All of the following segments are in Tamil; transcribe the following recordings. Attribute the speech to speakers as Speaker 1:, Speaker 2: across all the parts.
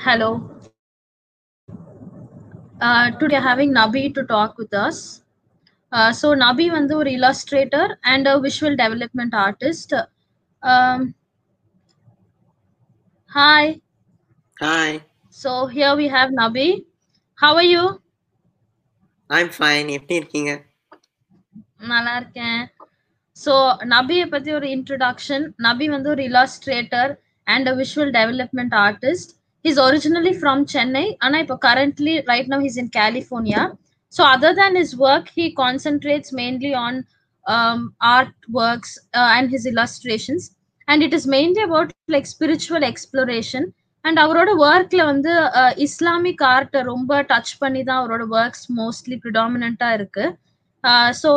Speaker 1: Hello. Uh, today having Nabi to talk with us. Uh, so Nabi வந்து ஒரு illustrator and a visual development artist. Um, hi.
Speaker 2: Hi,
Speaker 1: So here we have Nabi. How are you?
Speaker 2: I'm fine. எப்படி இருக்கீங்க
Speaker 1: நல்லா இருக்கேன் ஸோ நபியை பற்றி ஒரு இன்ட்ரடக்ஷன் நபி வந்து ஒரு illustrator and a visual development artist is originally from Chennai ஆனால் இப்போ currently right now he's in California so other than his work he concentrates mainly on art works and his illustrations and it is mainly about like spiritual exploration and அவரோட ஒர்க்ல வந்து இஸ்லாமிக் ஆர்ட்டை ரொம்ப டச் பண்ணி தான் அவரோட ஒர்க்ஸ் மோஸ்ட்லி ப்ரிடாமினண்டா இருக்கு ஸோ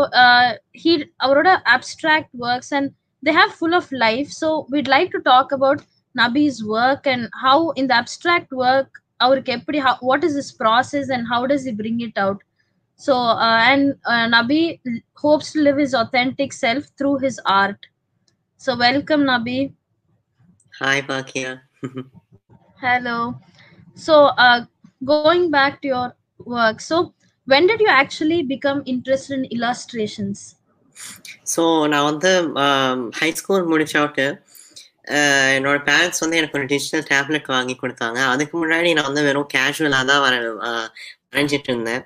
Speaker 1: ஹீ அவரோட abstract works and they have full of life so we'd like to talk about Nabi's work and how இந்த அப்ட்ராக்ட் ஒர்க் அவருக்கு எப்படி what is is process and how does he bring it out so and Nabi hopes to live is authentic self through his art so welcome Nabi
Speaker 2: hi Baakiya
Speaker 1: Hello. So, uh, going back to your work, so when did you actually become interested in illustrations?
Speaker 2: So நான் வந்து ஹை ஸ்கூல் முடிச்சவுட்டு என்னோட பேரண்ட்ஸ் வந்து எனக்கு ஒரு டிஜிட்டல் டேப்லெட் வாங்கி கொடுத்தாங்க அதுக்கு முன்னாடி நான் வந்து வெறும் கேஷுவலாக தான் வர வரைஞ்சிட்டு இருந்தேன்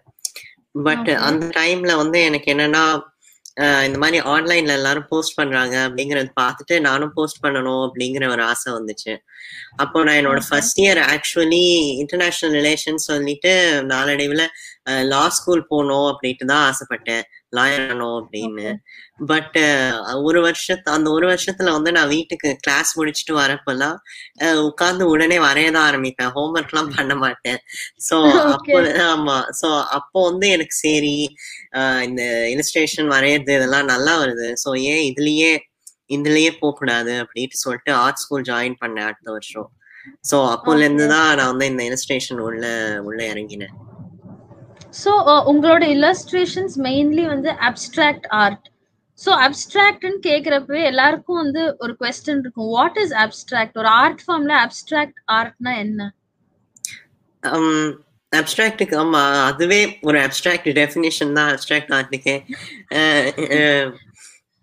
Speaker 2: பட். அந்த டைம்ல வந்து எனக்கு என்னன்னா இந்த மாதிரி ஆன்லைன்ல எல்லாரும் போஸ்ட் பண்றாங்க அப்படிங்கறத பார்த்துட்டு நானும் போஸ்ட் பண்ணணும் அப்படிங்கிற ஒரு ஆசை வந்துச்சு அப்போ நான் என்னோட. First year actually international relations சொல்லிட்டு நாளடைவில் லா ஸ்கூல் போகணும் அப்படின்ட்டு தான் ஆசைப்பட்டேன் லாயர் ஆகணும் அப்படின்னு பட் ஒரு வருஷத்து அந்த ஒரு வருஷத்துல வந்து நான் வீட்டுக்கு கிளாஸ் முடிச்சுட்டு வரப்பெல்லாம் உட்காந்து உடனே வரையதான் ஆரம்பிப்பேன். ஹோம்ஒர்க் எல்லாம் பண்ண மாட்டேன். ஸோ அப்போ ஆமா. ஸோ அப்போ வந்து எனக்கு சரி இந்த இலிஸ்ட்ரேஷன் வரையறது இதெல்லாம் நல்லா வருது. ஸோ ஏன் இதுலயே இதுலயே போகக்கூடாது அப்படின்ட்டு சொல்லிட்டு ஆர்ட் ஸ்கூல் ஜாயின் பண்ணேன் அடுத்த வருஷம். ஸோ அப்போல இருந்து. தான் நான் வந்து இந்த இலிஸ்ட்ரேஷன் உள்ள உள்ள இறங்கினேன்.
Speaker 1: ஸோ uh, உங்களோட இல்லஸ்ட்ரேஷன்ஸ் மெயின்லி வந்து அப்ட்ராக்ட் ஆர்ட் ஸோ அப்ட்ராக்ட்னு கேட்குறப்பவே எல்லாருக்கும் வந்து ஒரு கொஸ்டின் இருக்கும். வாட் இஸ் அப்ட்ராக்ட் ஒரு ஆர்ட் ஃபார்ம்ல அப்ட்ராக்ட் ஆர்ட்னா என்ன?
Speaker 2: Um, அப்ட்ராக்டுக்கு ஆமா அதுவே ஒரு அப்ட்ராக்ட் டெஃபினேஷன் தான் அப்ட்ராக்ட் ஆர்ட்டுக்கு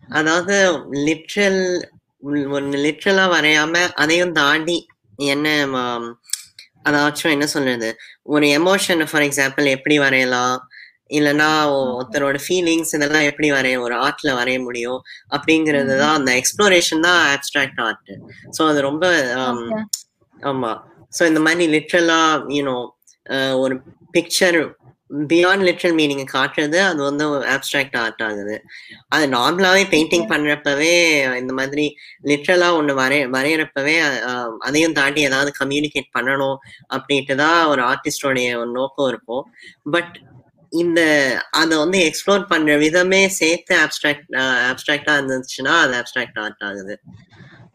Speaker 2: அதாவது லிட்ரல் ஒன்று லிட்ரலா வரையாம அதையும் தாண்டி என்ன um, அதாச்சும் என்ன சொல்றது? ஒரு எமோஷன் ஃபார் எக்ஸாம்பிள் எப்படி வரையலாம்? இல்லைன்னா ஒருத்தரோட ஃபீலிங்ஸ் இதெல்லாம் எப்படி வரைய ஒரு ஆர்ட்ல வரைய முடியும்? அப்படிங்கிறது தான் அந்த எக்ஸ்ப்ளோரேஷன் தான் அப்ட்ராக்ட் ஆர்ட் ஸோ அது ரொம்ப ஆம்,
Speaker 1: Okay.
Speaker 2: ஆமா. ஸோ இந்த மாதிரி லிட்ரலா யூனோ ஒரு பிக்சர் பியாண்ட் லிட்ரல் மீனிங் காட்டுறது அது வந்து ஆப்ஸ்ட்ராக்ட் ஆர்ட் ஆகுது அது நார்மலாவே பெயிண்டிங் பண்றப்பவே இந்த மாதிரி லிட்ரலா ஒண்ணு வரைய வரையறப்பவே அஹ், அதையும் தாண்டி ஏதாவது கம்யூனிகேட் பண்ணணும் அப்படின்ட்டு தான் ஒரு ஆர்டிஸ்டோடைய ஒரு நோக்கம் இருக்கும். பட் இந்த அதை வந்து எக்ஸ்ப்ளோர் பண்ற விதமே சேர்த்து ஆப்ஸ்ட்ராக்ட் ஆப்ஸ்ட்ராக்டா இருந்துச்சுன்னா அது ஆப்ஸ்ட்ராக்ட் ஆர்ட் ஆகுது.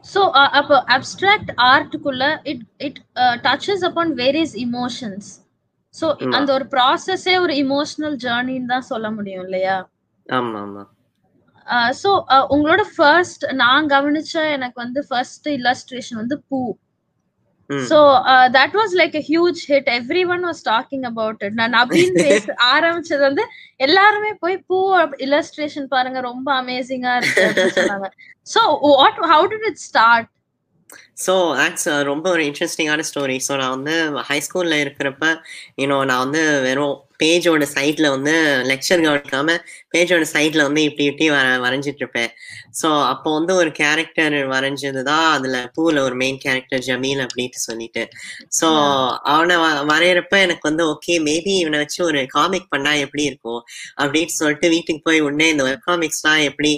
Speaker 1: ஸோ அப்போ abstract ஆர்ட்டுக்குள்ள it it touches upon various emotions
Speaker 2: ஆமா.
Speaker 1: அந்த ஒரு ப்ராசஸே ஒரு இமோஷனல் ஜேர்னின்னு தான் சொல்ல முடியும் இல்லையா?
Speaker 2: ஆமா ஆமா
Speaker 1: ஸோ உங்களோட ஃபர்ஸ்ட் நான் கவனிச்ச எனக்கு வந்து ஃபர்ஸ்ட் இல்லஸ்ட்ரேஷன் வந்து பூ. So that was like a huge hit everyone was talking about it நான் நபீன் பேச ஆரம்பிச்சது வந்து எல்லாருமே போய் பூ இல்லஸ்ட்ரேஷன் பாருங்க ரொம்ப அமேசிங்கா இருக்கு சொன்னாங்க. So what how did it start
Speaker 2: so aux ரொம்ப ஒரு இன்ட்ரெஸ்டிங்கான ஸ்டோரி ஸோ நான் வந்து ஹை ஸ்கூலில் இருக்கிறப்ப இன்னும் நான் வந்து வெறும் பேஜோட சைட்ல வந்து லெக்சர் கவனிக்காம பேஜோட சைட்ல வந்து இப்படி இப்படி வர வரைஞ்சிட்டு இருப்பேன். ஸோ அப்போ வந்து ஒரு கேரக்டர் வரைஞ்சது தான் அதில் பூவில் ஒரு மெயின் கேரக்டர் ஜமீல் அப்படின்ட்டு சொல்லிட்டு. ஸோ அவனை வ- வரையறப்ப எனக்கு வந்து ஓகே மேபி இவனை வச்சு ஒரு காமிக் பண்ணா எப்படி இருக்கும்? அப்படின்னு சொல்லிட்டு வீட்டுக்கு போய் உடனே இந்த வெப் காமிக்ஸ்லாம் எப்படி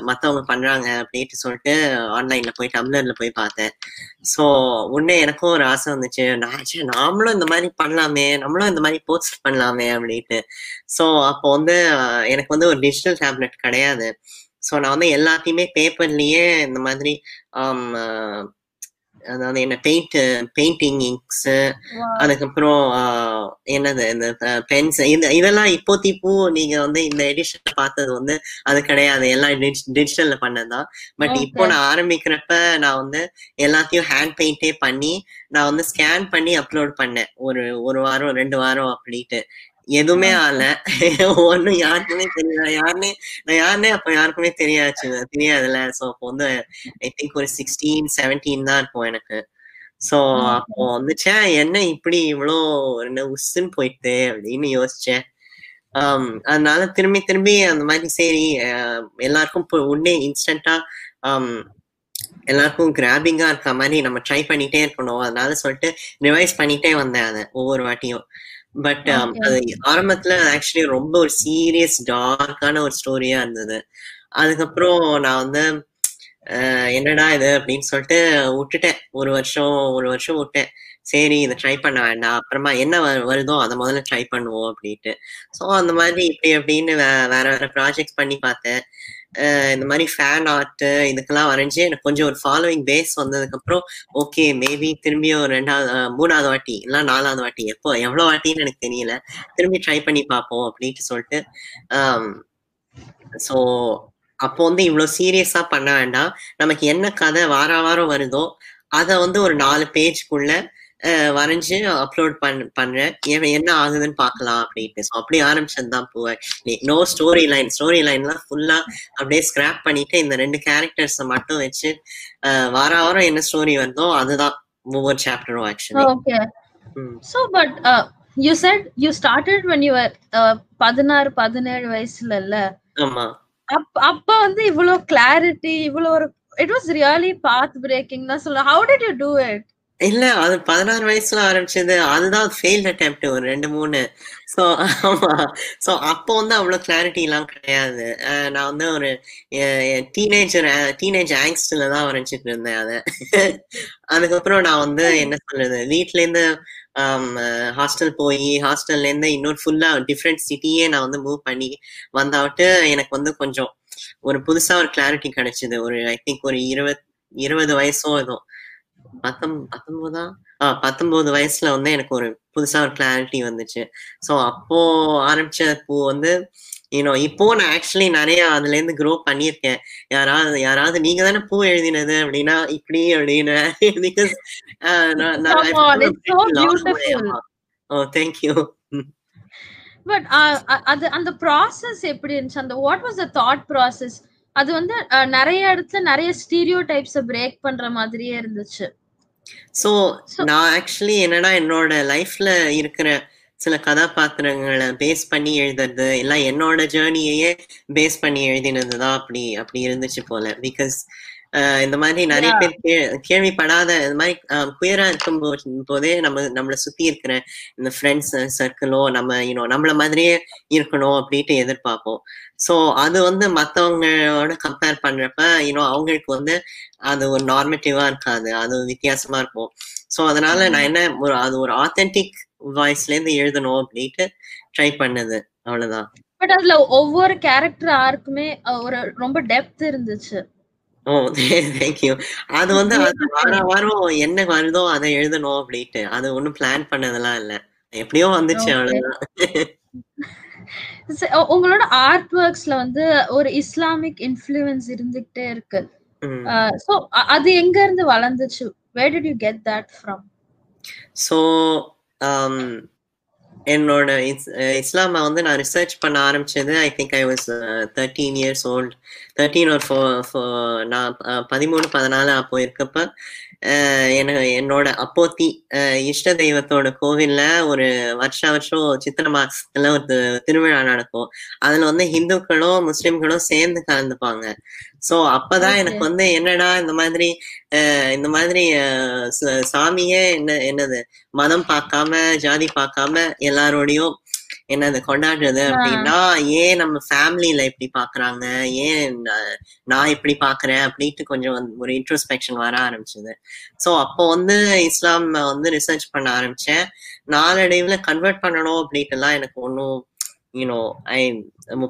Speaker 2: மற்றவங்க மத்தவங்க பண்றாங்க அப்படின்ட்டு சொல்லிட்டு ஆன்லைன்ல போய் டம்ளர்ல போய் பார்த்தேன். ஸோ உடனே எனக்கும் ஒரு ஆசை வந்துச்சு. நான் நாமளும் இந்த மாதிரி பண்ணலாமே நம்மளும் இந்த மாதிரி போஸ்ட் பண்ணலாமே அப்படின்ட்டு. ஸோ அப்போ வந்து எனக்கு வந்து ஒரு டிஜிட்டல் டேப்லெட் கிடையாது. ஸோ நான் வந்து எல்லாத்தையுமே பேப்பர்லேயே இந்த மாதிரி ஆஹ், அதாவது என்ன பெயிண்ட் பெயிண்டிங் இங்க்ஸ். அதுக்கப்புறம் என்னது இந்த பென்ஸ் இது இதெல்லாம் இப்போத்தி பூ நீங்க வந்து இந்த எடிஷன்ல பார்த்தது வந்து அது கிடையாது எல்லாம் டிஜிட்டல்ல பண்ணதுதான் பட் இப்போ. நான் ஆரம்பிக்கிறப்ப நான் வந்து எல்லாத்தையும் ஹேண்ட் பெயிண்டே பண்ணி நான் வந்து ஸ்கேன் பண்ணி அப்லோட் பண்ணேன் ஒரு ஒரு வாரம் ரெண்டு வாரம் அப்படின்ட்டு எதுவுமே ஆகல. ஒண்ணும் யாருக்குமே தெரியல. யாருனே நான் யாருனே அப்ப யாருக்குமே தெரியாச்சு. தெரியாதுல்ல. சோ அப்போ வந்து ஐ திங்க் ஒரு சிக்ஸ்டீன் செவன்டீன் தான் இருக்கும் எனக்கு. சோ. அப்போ வந்துச்சே என்ன இப்படி இவ்வளோ என்ன உஸ்ன்னு போயிட்டு அப்படின்னு யோசிச்சேன். ஆம், அதனால திரும்பி திரும்பி அந்த மாதிரி சரி எல்லாருக்கும் இப்போ உடனே இன்ஸ்டன்டா எல்லாருக்கும் கிராபிங்கா இருக்க மாதிரி நம்ம ட்ரை பண்ணிட்டே இருக்கணும். அதனால சொல்லிட்டு ரிவைஸ் பண்ணிட்டே வந்தேன் அதை ஒவ்வொரு வாட்டியும். But
Speaker 1: Okay.
Speaker 2: அது ஆரம்பத்துல ஆக்சுவலி ரொம்ப ஒரு சீரியஸ் டார்க்கான ஒரு ஸ்டோரியா இருந்தது. அதுக்கப்புறம் நான் வந்து என்னடா இது அப்படின்னு சொல்லிட்டு விட்டுட்டேன். ஒரு வருஷம் ஒரு வருஷம் விட்டேன். சரி இதை ட்ரை பண்ண வேண்டாம். அப்புறமா என்ன வருதோ அதை முதல்ல ட்ரை பண்ணுவோம் அப்படின்ட்டு. ஸோ அந்த மாதிரி இப்படி அப்படின்னு வேற வேற ப்ராஜெக்ட்ஸ் பண்ணி பார்த்தேன். இந்த மாதிரி ஃபேன் ஆர்ட்டு இதுக்கெல்லாம் வரைஞ்சு எனக்கு கொஞ்சம் ஒரு ஃபாலோவிங் பேஸ் வந்ததுக்கப்புறம் ஓகே மேபி திரும்பி ஒரு ரெண்டாவது மூணாவது வாட்டி இல்லை நாலாவது வாட்டி எப்போ எவ்வளோ வாட்டின்னு எனக்கு தெரியல. திரும்பி ட்ரை பண்ணி பார்ப்போம் அப்படின்ட்டு சொல்லிட்டு um, ஸோ அப்போ வந்து இவ்வளோ சீரியஸாக பண்ண வேண்டாம். நமக்கு என்ன கதை வார வாரம் வருதோ அதை வந்து ஒரு நாலு பேஜ்க்குள்ள வரைஞ்சு அப்லோட் பண் பண்றேன். என்ன ஆகுதுன்னு பார்க்கலாம் அப்படின்ட்டு ஸோ அப்படி ஆரம்பிச்சது தான் பூ actually no story line story லைன்லாம் ஃபுல்லா அப்படியே ஸ்கிராப் பண்ணிட்டு இந்த ரெண்டு கேரக்டர்ஸை மட்டும் வச்சு வார வாரம் என்ன ஸ்டோரி வருதோ அதுதான் ஒவ்வொரு சாப்டரும்
Speaker 1: actually uh, you said you started when you were uh, பதினாறு பதினேழு வயசுல இல்ல
Speaker 2: ஆமா.
Speaker 1: அப்ப அப்ப வந்து இவ்வளவு கிளாரிட்டி இவ்வளவு ஒரு it was really path breaking தான் சொல்ல how did you do it
Speaker 2: இல்ல அது பதினாறு வயசுல ஆரம்பிச்சது. அதுதான் ஃபெயில்ட் அட்டெம்ப்ட் ஒரு ரெண்டு மூணு. ஸோ ஆமா. ஸோ அப்போ வந்து அவ்வளோ கிளாரிட்டி எல்லாம் கிடையாது. நான் வந்து ஒரு டீனேஜர் டீனேஜ் ஆங்ஸ்ட்ல தான் வரைஞ்சிட்டு இருந்தேன் அதை. அதுக்கப்புறம் நான் வந்து என்ன சொல்றது? வீட்ல இருந்து ஹாஸ்டல் போய் ஹாஸ்டல்ல இருந்து இன்னொரு ஃபுல்லா டிஃப்ரெண்ட் சிட்டியே நான் வந்து மூவ் பண்ணி வந்தாவிட்டு எனக்கு வந்து கொஞ்சம் ஒரு புதுசா ஒரு கிளாரிட்டி கிடைச்சது. ஒரு ஐ திங்க் ஒரு இருபத் இருபது வயசோ பத்தொம் பத்தொன்பதா? ஆ பத்தொன்பது வயசுல வந்து எனக்கு ஒரு புதுசா ஒரு கிளாரிட்டி வந்துச்சு. ஸோ அப்போ ஆரம்பிச்ச பூ வந்து யூனோ இப்போ நான் ஆக்சுவலி நிறைய அதுல இருந்து க்ரோ பண்ணியிருக்கேன். யாராவது யாராவது நீங்க தானே பூ எழுதினது அப்படின்னா இப்படி அப்படின்னு. பிகாஸ் தேங்க்யூ
Speaker 1: பட் அது அந்த ப்ராசஸ் எப்படி இருந்துச்சு? அந்த what was the thought process அது வந்து நிறைய இடத்துல நிறைய ஸ்டீரியோ டைப்ஸை பிரேக் பண்ற மாதிரியே இருந்துச்சு. So-
Speaker 2: நான் ஆக்சுவலி என்னன்னா என்னோட லைஃப்ல இருக்கிற சில கதாபாத்திரங்களை பேஸ் பண்ணி எழுதுறது எல்லாம் என்னோட ஜேர்னியையே பேஸ் பண்ணி எழுதினது தான் அப்படி அப்படி இருந்துச்சு போல. பிகாஸ் இந்த மாதிரி நிறைய. பேர் கேள்விப்படாத இந்த மாதிரி குயரா இருக்கும் போதே நம்ம நம்மளை சுத்தி இருக்கிற இந்த ஃப்ரெண்ட்ஸ் சர்க்கிளோ நம்ம யூனோ நம்மள மாதிரியே இருக்கணும் அப்படின்ட்டு எதிர்பார்ப்போம். ஸோ அது வந்து மற்றவங்களோட கம்பேர் பண்றப்ப யூனோ அவங்களுக்கு வந்து அது ஒரு நார்மேட்டிவா இருக்காது. அது வித்தியாசமா இருக்கும். ஸோ அதனால நான் என்ன ஒரு அது ஒரு ஆத்தென்டிக் வாய்ஸ்ல இருந்து எழுதணும் அப்படின்ட்டு ட்ரை பண்ணது. அவ்வளவுதான்.
Speaker 1: பட் அதுல ஒவ்வொரு கேரக்டர் ஆருக்குமே ஒரு ரொம்ப டெப்த் இருந்துச்சு.
Speaker 2: ஓ தேங்க்யூ அது வந்து அது வார வாரம் என்ன வருதோ அதை எழுதணும் அப்படின்ட்டு. அது ஒண்ணும் பிளான் பண்ணதெல்லாம் இல்ல. எப்படியோ வந்துச்சு. அவ்வளவுதான்.
Speaker 1: ச- உங்களோட ஆர்ட் ஒர்க்ஸ்ல வந்து ஒரு இஸ்லாமிக் இன்ஃப்ளூயன்ஸ் இருந்துகிட்டே இருக்கு. சோ அது எங்க இருந்து வளர்ந்துச்சு where did you get that from
Speaker 2: so என்னோட இஸ் இஸ்லாமை வந்து நான் ரிசர்ச் பண்ண ஆரம்பிச்சது I think I was thirteen years old thirteen ஒரு ஃபோ நான் பதிமூணு பதினாலு அப்போ இருக்கப்ப எனக்கு என்னோட அப்போத்தி அஹ், இஷ்ட தெய்வத்தோட கோவில்ல ஒரு வருஷ வருஷம் சித்திரை மாசத்துல ஒரு திருவிழா நடக்கும் அதுல வந்து ஹிந்துக்களும் முஸ்லிம்களும் சேர்ந்து கலந்துப்பாங்க சோ அப்பதான். எனக்கு வந்து என்னடா இந்த மாதிரி இந்த மாதிரி சாமியே என்ன என்னது மதம் பார்க்காம ஜாதி பார்க்காம எல்லாரோடையும் என்னது கொண்டாடுறது அப்படின்னா ஏன் நம்ம ஃபேமிலியில இப்படி பாக்குறாங்க? ஏன் நான் இப்படி பாக்குறேன்? அப்படின்ட்டு கொஞ்சம் ஒரு இன்ட்ரோஸ்பெக்ஷன் வர ஆரம்பிச்சது. ஸோ அப்போ வந்து இஸ்லாம் வந்து ரிசர்ச் பண்ண ஆரம்பிச்சேன். நாளடைவுல கன்வெர்ட் பண்ணணும் அப்படின்ட்டுலாம் எனக்கு ஒன்றும் யூனோ ஐ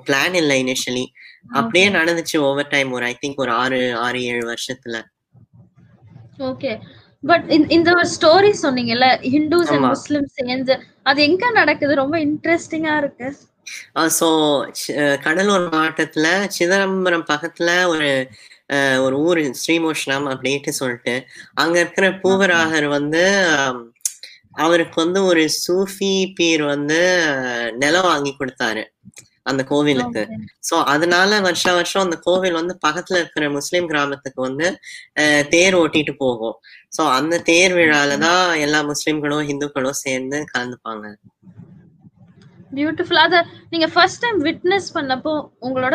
Speaker 2: பிளான் இல்லை இனிஷியலி அப்படியே நடந்துச்சு ஓவர் டைம் ஒரு ஐ திங்க் ஒரு ஆறு ஆறு ஏழு வருஷத்துல.
Speaker 1: ஓகே பட் இந்த ஒரு ஸ்டோரி சொன்னீங்கல்ல ஹிந்துஸ் அண்ட்
Speaker 2: ஆமா.
Speaker 1: முஸ்லிம் சேர்ந்து அது எங்க நடக்குது? ரொம்ப இன்ட்ரெஸ்டிங்கா இருக்கு.
Speaker 2: ஸோ கடலூர் மாவட்டத்துல சிதம்பரம் பக்கத்துல ஒரு அஹ், ஒரு ஊர் ஸ்ரீமோஷ்ணம் அப்படின்ட்டு சொல்லிட்டு அங்க இருக்கிற பூவராகர் வந்து அவருக்கு வந்து ஒரு சூஃபி பீர் வந்து நிலம் வாங்கி கொடுத்தாரு. அந்த கோவிலுக்கு. சோ அதனால வருஷா வருஷம் அந்த கோவில் வந்து பக்கத்துல இருக்கிற முஸ்லிம் கிராமத்துக்கு வந்து தேர் ஓட்டிட்டு போகும். சோ அந்த தேர் விழால தான் எல்லா முஸ்லிம்களும் இந்துக்களும் சேர்ந்து கலந்துப்பாங்க.
Speaker 1: பியூட்டிஃபுல் அத நீங்க ஃபர்ஸ்ட் டைம் விட்னஸ் பண்ணப்போ உங்களோட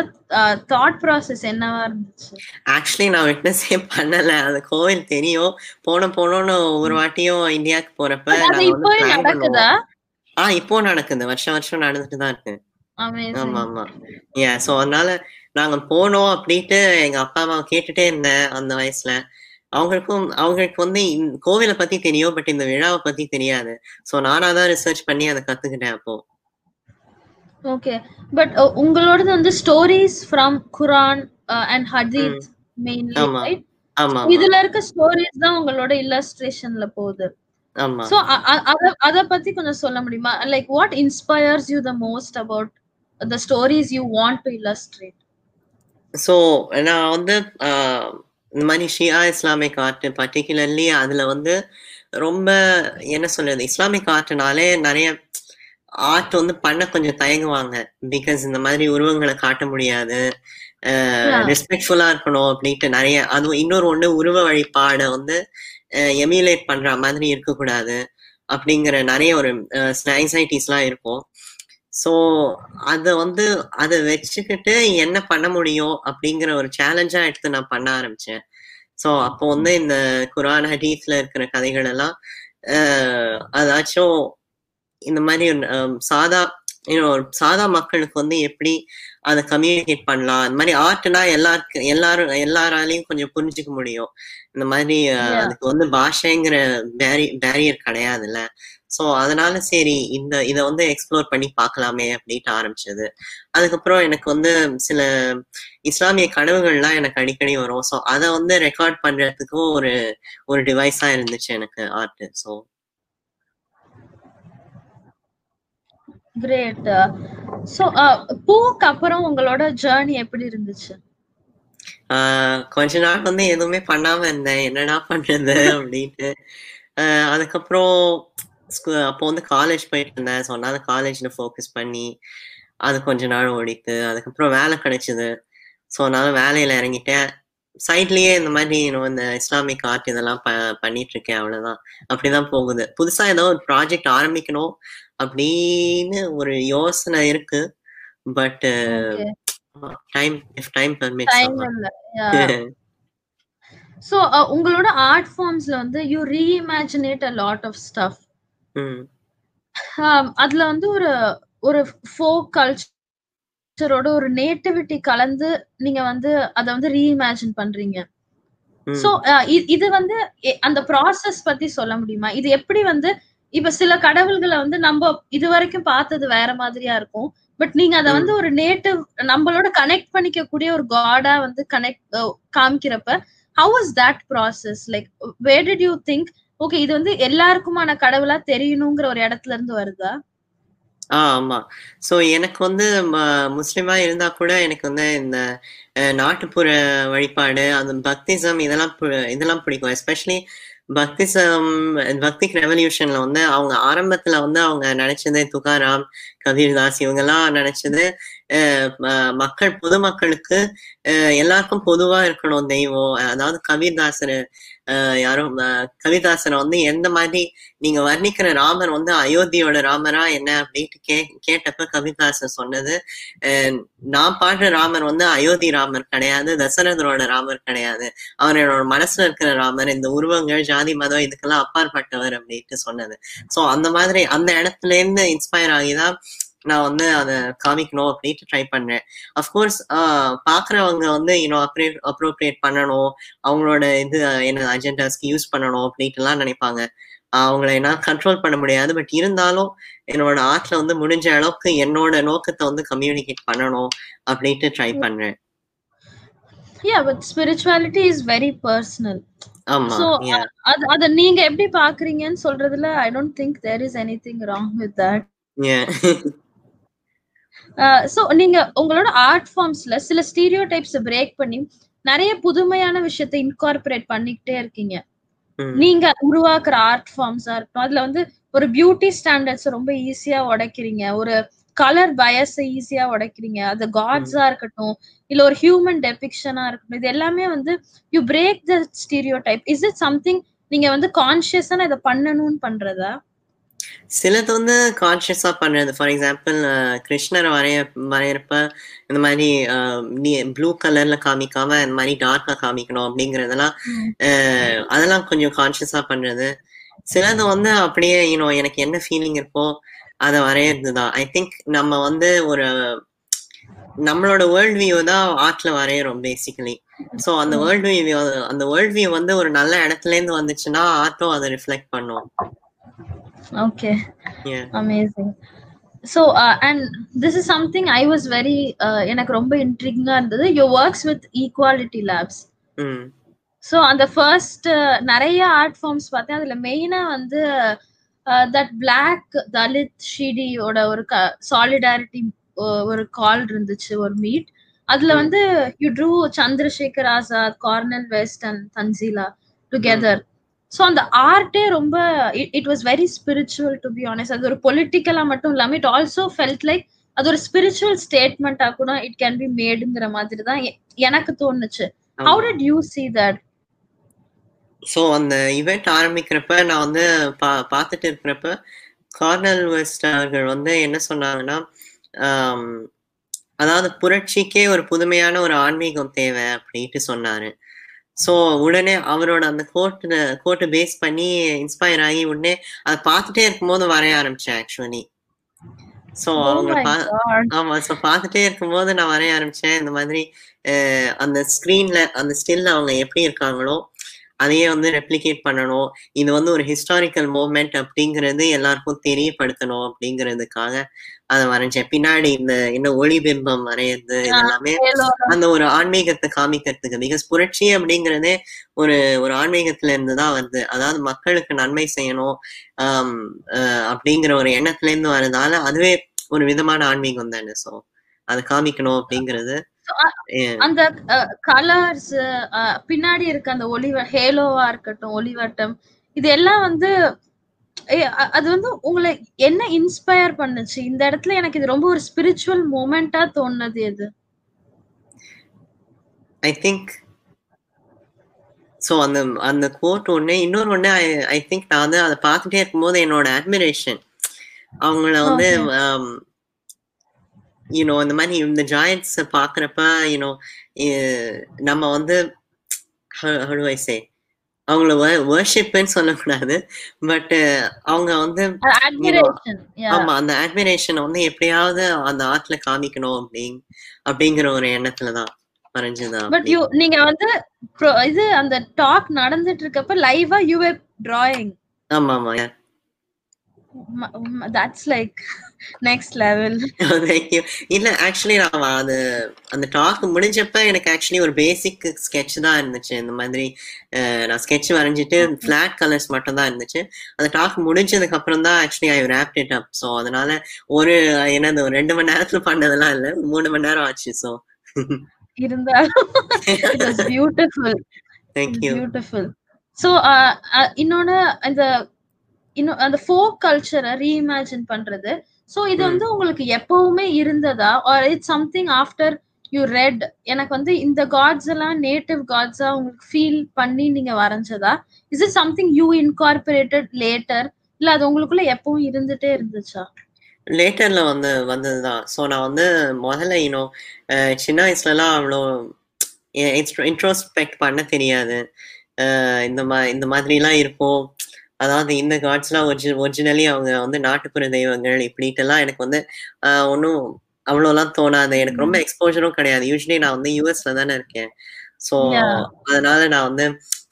Speaker 1: தாட் ப்ராசஸ் என்னவா இருந்துச்சு?
Speaker 2: ஆக்சுவலி நான் விட்னஸே பண்ணல. அந்த கோவில் தெரியும். போன போனோன்னு ஒரு வாட்டியும் இந்தியாவுக்கு போறப்ப பிளான்
Speaker 1: நடக்குதா?
Speaker 2: ஆஹ் இப்போ நடக்குது. வருஷம் வருஷம் நடந்துட்டு தான் இருக்கு. ஆமா ஆமா ஏ சோ அதனால நாங்க போனோம் அப்படின்ட்டு எங்க அப்பா அம்மா கேட்டுட்டே இருந்தேன் அந்த வயசுல. அவங்களுக்கும் அவங்களுக்கு வந்து கோவிலை பத்தி தெரியும் பட் இந்த விழாவை பத்தி தெரியாது. சோ நானா தான் ரிசர்ச் பண்ணி அதை கத்துக்கிட்டேன் அப்போ.
Speaker 1: ஓகே பட் உங்களோடது வந்து stories from Quran and Hadith mainly
Speaker 2: ஆமா.
Speaker 1: ரைட்
Speaker 2: ஆமா
Speaker 1: இதுல இருக்க ஸ்டோரிஸ் தான் உங்களோட இல்லஸ்ட்ரேஷன்ல போகுது.
Speaker 2: ஆமா.
Speaker 1: சோ அத அத பத்தி கொஞ்சம் சொல்ல முடியுமா? Like what inspires you the most about the stories you want to illustrate
Speaker 2: so நான் வந்து இந்த மாதிரி ஷியா இஸ்லாமிக் ஆர்ட் பர்டிகுலர்லி அதுல வந்து ரொம்ப என்ன சொல்றது இஸ்லாமிக் ஆர்ட்னாலே நிறைய ஆர்ட் வந்து பண்ண கொஞ்சம் தயங்குவாங்க. பிகாஸ் இந்த மாதிரி உருவங்களை காட்ட முடியாது. ரெஸ்பெக்ட்ஃபுல்லா இருக்கணும் அப்படின்ட்டு நிறைய அதுவும் இன்னொரு ஒண்ணு உருவ வழிபாடை வந்து எமியுலேட் பண்ற மாதிரி இருக்கக்கூடாது. அப்படிங்கிற நிறைய ஒரு ஆங்ஸைட்டிஸ்லாம் இருக்கும். ஸோ அதை வந்து அதை வச்சுக்கிட்டு என்ன பண்ண முடியும் அப்படிங்கிற ஒரு சேலஞ்சா எடுத்து நான் பண்ண ஆரம்பிச்சேன். ஸோ அப்போ வந்து இந்த குரான் ஹதீஸ்ல இருக்கிற கதைகள் எல்லாம் அதாச்சும் இந்த மாதிரி சாதா you know, ஒரு சாதா மக்களுக்கு வந்து எப்படி அதை கம்யூனிகேட் பண்ணலாம்? இந்த மாதிரி ஆர்ட்னா எல்லாருக்கு எல்லாரும் எல்லாராலையும் கொஞ்சம் புரிஞ்சுக்க முடியும். இந்த மாதிரி. அதுக்கு வந்து பாஷைங்கிற பேரி பேரியர் கிடையாதுல்ல. ஸோ அதனால சரி இந்த இதை வந்து எக்ஸ்ப்ளோர் பண்ணி பார்க்கலாமே அப்படின்ட்டு ஆரம்பிச்சது. அதுக்கப்புறம் எனக்கு வந்து சில இஸ்லாமிய கனவுகள்லாம் எனக்கு அடிக்கடி வரும். ஸோ அதை வந்து ரெக்கார்ட் பண்றதுக்கும் ஒரு ஒரு டிவைஸா இருந்துச்சு எனக்கு ஆர்ட் ஸோ
Speaker 1: கிரேட் சோ பூக்கு அப்புறம் உங்களோட ஜேர்னி எப்படி இருந்துச்சு?
Speaker 2: கொஞ்ச நாள் வந்து எதுவுமே பண்ணாம இருந்தேன். என்னடா பண்றது அப்படின்ட்டு. அதுக்கப்புறம் அப்போ வந்து காலேஜ் போயிட்டு இருந்தேன் ஸோ அதனால காலேஜ்ல ஃபோக்கஸ் பண்ணி அது கொஞ்ச நாள் ஓடிட்டு அதுக்கப்புறம் வேலை கிடைச்சது. ஸோ அதனால வேலையில இறங்கிட்டேன். சைட்லயே இந்த மாதிரி இந்த இஸ்லாமிக் ஆர்ட் இதெல்லாம் ப பண்ணிட்டு இருக்கேன் அவ்வளவுதான். அப்படிதான் போகுது. புதுசா ஏதோ ஒரு ப்ராஜெக்ட் ஆரம்பிக்கணும் அப்படின்னு ஒரு யோசனை இருக்கு. பட் டைம் இஃப் டைம்
Speaker 1: இல்ல. சோ உங்களோட ஆர்ட் ஃபார்ம்ஸ்ல வந்து you reimagined a lot of stuff
Speaker 2: hmm.
Speaker 1: அதுல வந்து ஒரு ஒரு ஃபோக் கல்ச்சரோட ஒரு நேட்டிவிட்டி கலந்து நீங்க வந்து அத வந்து ரீஇமேஜின் பண்றீங்க.
Speaker 2: ம்.
Speaker 1: சோ இது வந்து எ- அந்த ப்ராசஸ் பத்தி சொல்ல முடியுமா? இது எப்படி வந்து இப்ப சில கடவுள்களை வந்து நம்ம இது வரைக்கும் பார்த்தது வேற மாதிரியா இருக்கும். பட் நீங்க அத
Speaker 2: ம்.
Speaker 1: வந்து ஒரு நேட்டிவ் நம்மளோட கனெக்ட் பண்ணிக்க கூடிய ஒரு காடா வந்து connect காமிக்கிறப்ப how is that process like where did you think okay இது வந்து எல்லாருக்குமான கடவுளா தெரியணுங்கிற ஒரு இடத்துல இருந்து வருதா?
Speaker 2: ஆமா. சோ எனக்கு வந்து முஸ்லீமா முஸ்லிமா இருந்தா கூட எனக்கு வந்து இந்த நாட்டுப்புற வழிபாடு அந்த பக்திசம் இதெல்லாம் பு- இதெல்லாம் பிடிக்கும். எஸ்பெஷலி பக்திசம் பக்திக் ரெவல்யூஷன்ல வந்து அவங்க ஆரம்பத்துல வந்து அவங்க நினைச்சது துகாராம் கபீர்தாஸ் இவங்கெல்லாம் நினைச்சது மக்கள் பொதுமக்களுக்கு எல்லாருக்கும் பொதுவா இருக்கணும் தெய்வம். அதாவது கபீர்தாசர் யாரும் அஹ், வந்து எந்த மாதிரி நீங்க வர்ணிக்கிற ராமர் வந்து அயோத்தியோட ராமரா என்ன அப்படின்ட்டு கே கேட்டப்ப கவிதாசன் சொன்னது. அஹ், நான் பாடுற ராமர் வந்து அயோத்தி ராமர் கிடையாது தசரதரோட ராமர் கிடையாது. அவர் என்னோட மனசுல இருக்கிற ராமர் இந்த உருவங்கள் ஜாதி மதம் இதுக்கெல்லாம் அப்பாற்பட்டவர் அப்படின்ட்டு சொன்னது. சோ அந்த மாதிரி அந்த இடத்துல இருந்து இன்ஸ்பயர் ஆகிதான் நான் வந்து அதை காமிக்கணும் அப்படின்ட்டு ட்ரை பண்றேன். அஃப்கோர்ஸ் பாக்குறவங்க வந்து இன்னும் அப்ரேட் அப்ரோப்ரியேட் பண்ணணும். அவங்களோட இது என்ன அஜெண்டாஸ்க்கு யூஸ் பண்ணணும் அப்படின்ட்டுலாம் நினைப்பாங்க. அவங்கள என்னால் கண்ட்ரோல் பண்ண முடியாது. பட் இருந்தாலும் என்னோட ஆர்ட்ல வந்து முடிஞ்ச அளவுக்கு என்னோட நோக்கத்தை வந்து கம்யூனிகேட் பண்ணணும் அப்படின்ட்டு ட்ரை பண்றேன்.
Speaker 1: Yeah but spirituality is
Speaker 2: very
Speaker 1: personal
Speaker 2: yeah.
Speaker 1: அது அத நீங்க எப்படி பாக்குறீங்கன்னு சொல்றதுல I don't think there is anything wrong with that
Speaker 2: Yeah.
Speaker 1: So நீங்க உங்களோட ஆர்ட் ஃபார்ம்ஸ்ல சில ஸ்டீரியோ டைப்ஸ் பிரேக் பண்ணி நிறைய புதுமையான விஷயத்தை இன்கார்பரேட் பண்ணிக்கிட்டே இருக்கீங்க. நீங்க உருவாக்குற ஆர்ட் ஃபார்ம்ஸா இருக்கட்டும் அதுல வந்து ஒரு பியூட்டி ஸ்டாண்டர்ட்ஸ் ரொம்ப ஈஸியா உடைக்கிறீங்க. ஒரு கலர் பயஸ் ஈஸியா உடைக்கிறீங்க. அது காட்ஸா இருக்கட்டும் இல்ல ஒரு ஹியூமன் டெபிக்ஷனா இருக்கட்டும் இது எல்லாமே வந்து you break the stereotype is it something நீங்க வந்து கான்சியஸா இதை பண்ணணும்னு பண்றதா?
Speaker 2: சிலது வந்து கான்ஷியஸாக பண்றது. ஃபார் எக்ஸாம்பிள் கிருஷ்ணரை வரைய வரையறப்ப இந்த மாதிரி ப்ளூ கலர்ல காமிக்காம இந்த மாதிரி டார்க்காக காமிக்கணும் அப்படிங்கறதெல்லாம் அதெல்லாம் கொஞ்சம் கான்ஷியஸாக பண்றது. சிலது வந்து அப்படியே யூனோ எனக்கு என்ன ஃபீலிங் இருக்கோ அதை வரையிறது தான் ஐ திங்க் நம்ம வந்து ஒரு நம்மளோட வேர்ல்ட் வியூ தான் ஆர்ட்ல வரையறோம் பேசிக்கலி ஸோ அந்த வேர்ல்ட் வியூ அந்த வேர்ல்ட் வியூ வந்து ஒரு நல்ல இடத்துல இருந்து வந்துச்சுன்னா ஆர்ட்டும் அதை ரிஃப்ளெக்ட் பண்ணும்.
Speaker 1: Okay
Speaker 2: Yeah.
Speaker 1: Amazing so and this is something I was very எனக்கு ரொம்ப இன்ட்ரிகா இருந்தது. Your works with Equality
Speaker 2: Labs
Speaker 1: so அந்த ஃபர்ஸ்ட் நிறைய ஆர்ட் ஃபார்ம்ஸ் பார்த்தேன். அதுல மெயினா வந்து தட் பிளாக் தலித் ஷிடியோட ஒரு சாலிடாரிட்டி ஒரு கால் இருந்துச்சு ஒரு மீட் அதுல. வந்து you drew Chandrashekhar Azad Cornel West and Tanzila together so அந்த ஆர்ட்டே ரொம்ப it was very spiritual to be honest அது ஒரு பொலிட்டிக்கலா மட்டும் இல்லாம இட் ஆல்சோ ஃபெல்ட் லைக் அது ஒரு ஸ்பிரிச்சுவல் ஸ்டேட்மெண்டா கூட இட் கேன் பி மேடுங்கிற மாதிரி தான் எனக்கு தோணுச்சு. How did you see that?
Speaker 2: So அந்த இவெண்ட் ஆரம்பிக்கிறப்ப நான் வந்து பா பார்த்துட்டு இருக்கிறப்ப கார்னல் வெஸ்ட் அவர்கள் வந்து என்ன சொன்னாங்கன்னா அதாவது புரட்சிக்கே ஒரு புதுமையான ஒரு ஆன்மீகம் தேவை அப்படின்ட்டு சொன்னாரு. ஸோ உடனே அவரோட அந்த கோட்டு கோட்டை பேஸ் பண்ணி இன்ஸ்பயர் ஆகி உடனே அதை பார்த்துட்டே இருக்கும்போது வரைய ஆரம்பிச்சேன் ஆக்சுவலி ஸோ
Speaker 1: Oh
Speaker 2: அவங்க. ஆமா ஸோ பார்த்துட்டே இருக்கும்போது நான் வரைய ஆரம்பிச்சேன் இந்த மாதிரி அந்த ஸ்க்ரீன்ல அந்த ஸ்டில்ல அவங்க எப்படி இருக்காங்களோ அதையே வந்து ரெப்ளிகேட் பண்ணணும். இது வந்து ஒரு ஹிஸ்டாரிக்கல் மூமெண்ட் அப்படிங்கிறது எல்லாருக்கும் தெரியப்படுத்தணும் அப்படிங்கிறதுக்காக அதை வரைஞ்சேன். பின்னாடி இந்த என்ன ஒளி பிம்பம் வரையறது இதெல்லாமே அந்த ஒரு ஆன்மீகத்தை காமிக்கிறதுக்கு பிகாஸ் புரட்சி அப்படிங்கிறதே ஒரு ஒரு ஆன்மீகத்துல இருந்து தான் வருது. அதாவது மக்களுக்கு நன்மை செய்யணும் ஆம், அஹ், அப்படிங்கிற ஒரு எண்ணத்துல இருந்து வரதால அதுவே ஒரு விதமான ஆன்மீகம் தானே. சோ அதை காமிக்கணும் அப்படிங்கிறது
Speaker 1: அந்த கலர்ஸ் பின்னாடி இருக்க அந்த ஒளிவ ஹேலோவா இருக்கட்டும் ஒளிவட்டம் இது எல்லாம் வந்து அது வந்து உங்களை என்ன இன்ஸ்பயர் பண்ணுச்சு? இந்த இடத்துல எனக்கு இது ரொம்ப ஒரு ஸ்பிரிச்சுவல் மூமெண்டா தோணுது எது?
Speaker 2: ஐ திங்க் ஸோ அந்த அந்த கோட் ஒன்று இன்னொரு ஒன்று ஐ ஐ திங்க் நான் வந்து அதை பார்த்துட்டே இருக்கும்போது என்னோட அட்மிரேஷன் அவங்கள வந்து யூனோ இந்த மாதிரி இந்த ஜாயின்ட்ஸை பார்க்குறப்ப யூனோ நம்ம வந்து ஹடுவைசே அவங்கள வர்ஷிப்னு சொல்லக்கூடாது. பட் அவங்க வந்து ஆமா அந்த அட்மிரேஷனை வந்து எப்படியாவது அந்த ஆர்ட்ல காமிக்கணும் அப்படிங் அப்படிங்கிற ஒரு எண்ணத்துல தான் வரைஞ்சதா
Speaker 1: பட் யூ நீங்க வந்து இது அந்த டாக் நடந்துட்டு இருக்கப்ப லைவா யூ வேர் டிராயிங்
Speaker 2: ஆமா ஆமா
Speaker 1: that's like next level
Speaker 2: thank you இல்ல ஆக்சுவலி நான் அது அந்த டாக் முடிஞ்சப்ப எனக்கு ஆக்சுவலி ஒரு பேசிக் ஸ்கெட்ச் தான் இருந்துச்சு. இந்த மாதிரி நான் ஸ்கெட்ச் வரைஞ்சிட்டு ஃபிளாட் கலர்ஸ் மட்டும் தான் இருந்துச்சு. அந்த டாக் முடிஞ்சதுக்கு அப்புறம் தான் actually I wrapped it up so அதனால ஒரு என்னது ஒரு ரெண்டு மணி நேரத்துல பண்ணதெல்லாம் இல்ல. மூணு மணி நேரம் ஆச்சு ஸோ
Speaker 1: இருந்தாலும் பியூட்டிஃபுல்
Speaker 2: தேங்க்யூ
Speaker 1: பியூட்டிஃபுல் ஸோ இன்னொன்னு அந்த இன்னும் அந்த ஃபோக் கல்ச்சரை ரீஇமேஜின் பண்றது ஸோ இது. வந்து உங்களுக்கு எப்பவுமே இருந்ததா? Or it's something after you read எனக்கு வந்து இந்த காட்ஸ் எல்லாம் நேட்டிவ் காட்ஸா உங்களுக்கு ஃபீல் பண்ணி நீங்க வரைஞ்சதா? Is it something you incorporated later இல்ல அது உங்களுக்குள்ள எப்பவும் இருந்துட்டே இருந்துச்சா?
Speaker 2: லேட்டர்ல வந்து வந்ததுதான். ஸோ நான் வந்து முதல்ல இன்னும் சின்ன வயசுலலாம் அவ்வளோ இன்ட்ரோஸ்பெக்ட் பண்ண தெரியாது. இந்த மா இந்த மாதிரிலாம் இருக்கும். அதாவது இந்த காட்ஸ்லாம் ஒரிஜி ஒரிஜினலி அவங்க வந்து நாட்டுப்புற தெய்வங்கள் இப்படிட்டெல்லாம் எனக்கு வந்து ஒன்றும் அவ்வளோலாம் தோணாது. எனக்கு ரொம்ப எக்ஸ்போஜரும் கிடையாது. யூஸ்வலி நான் வந்து யூஎஸ்ல தானே இருக்கேன். ஸோ. அதனால நான் வந்து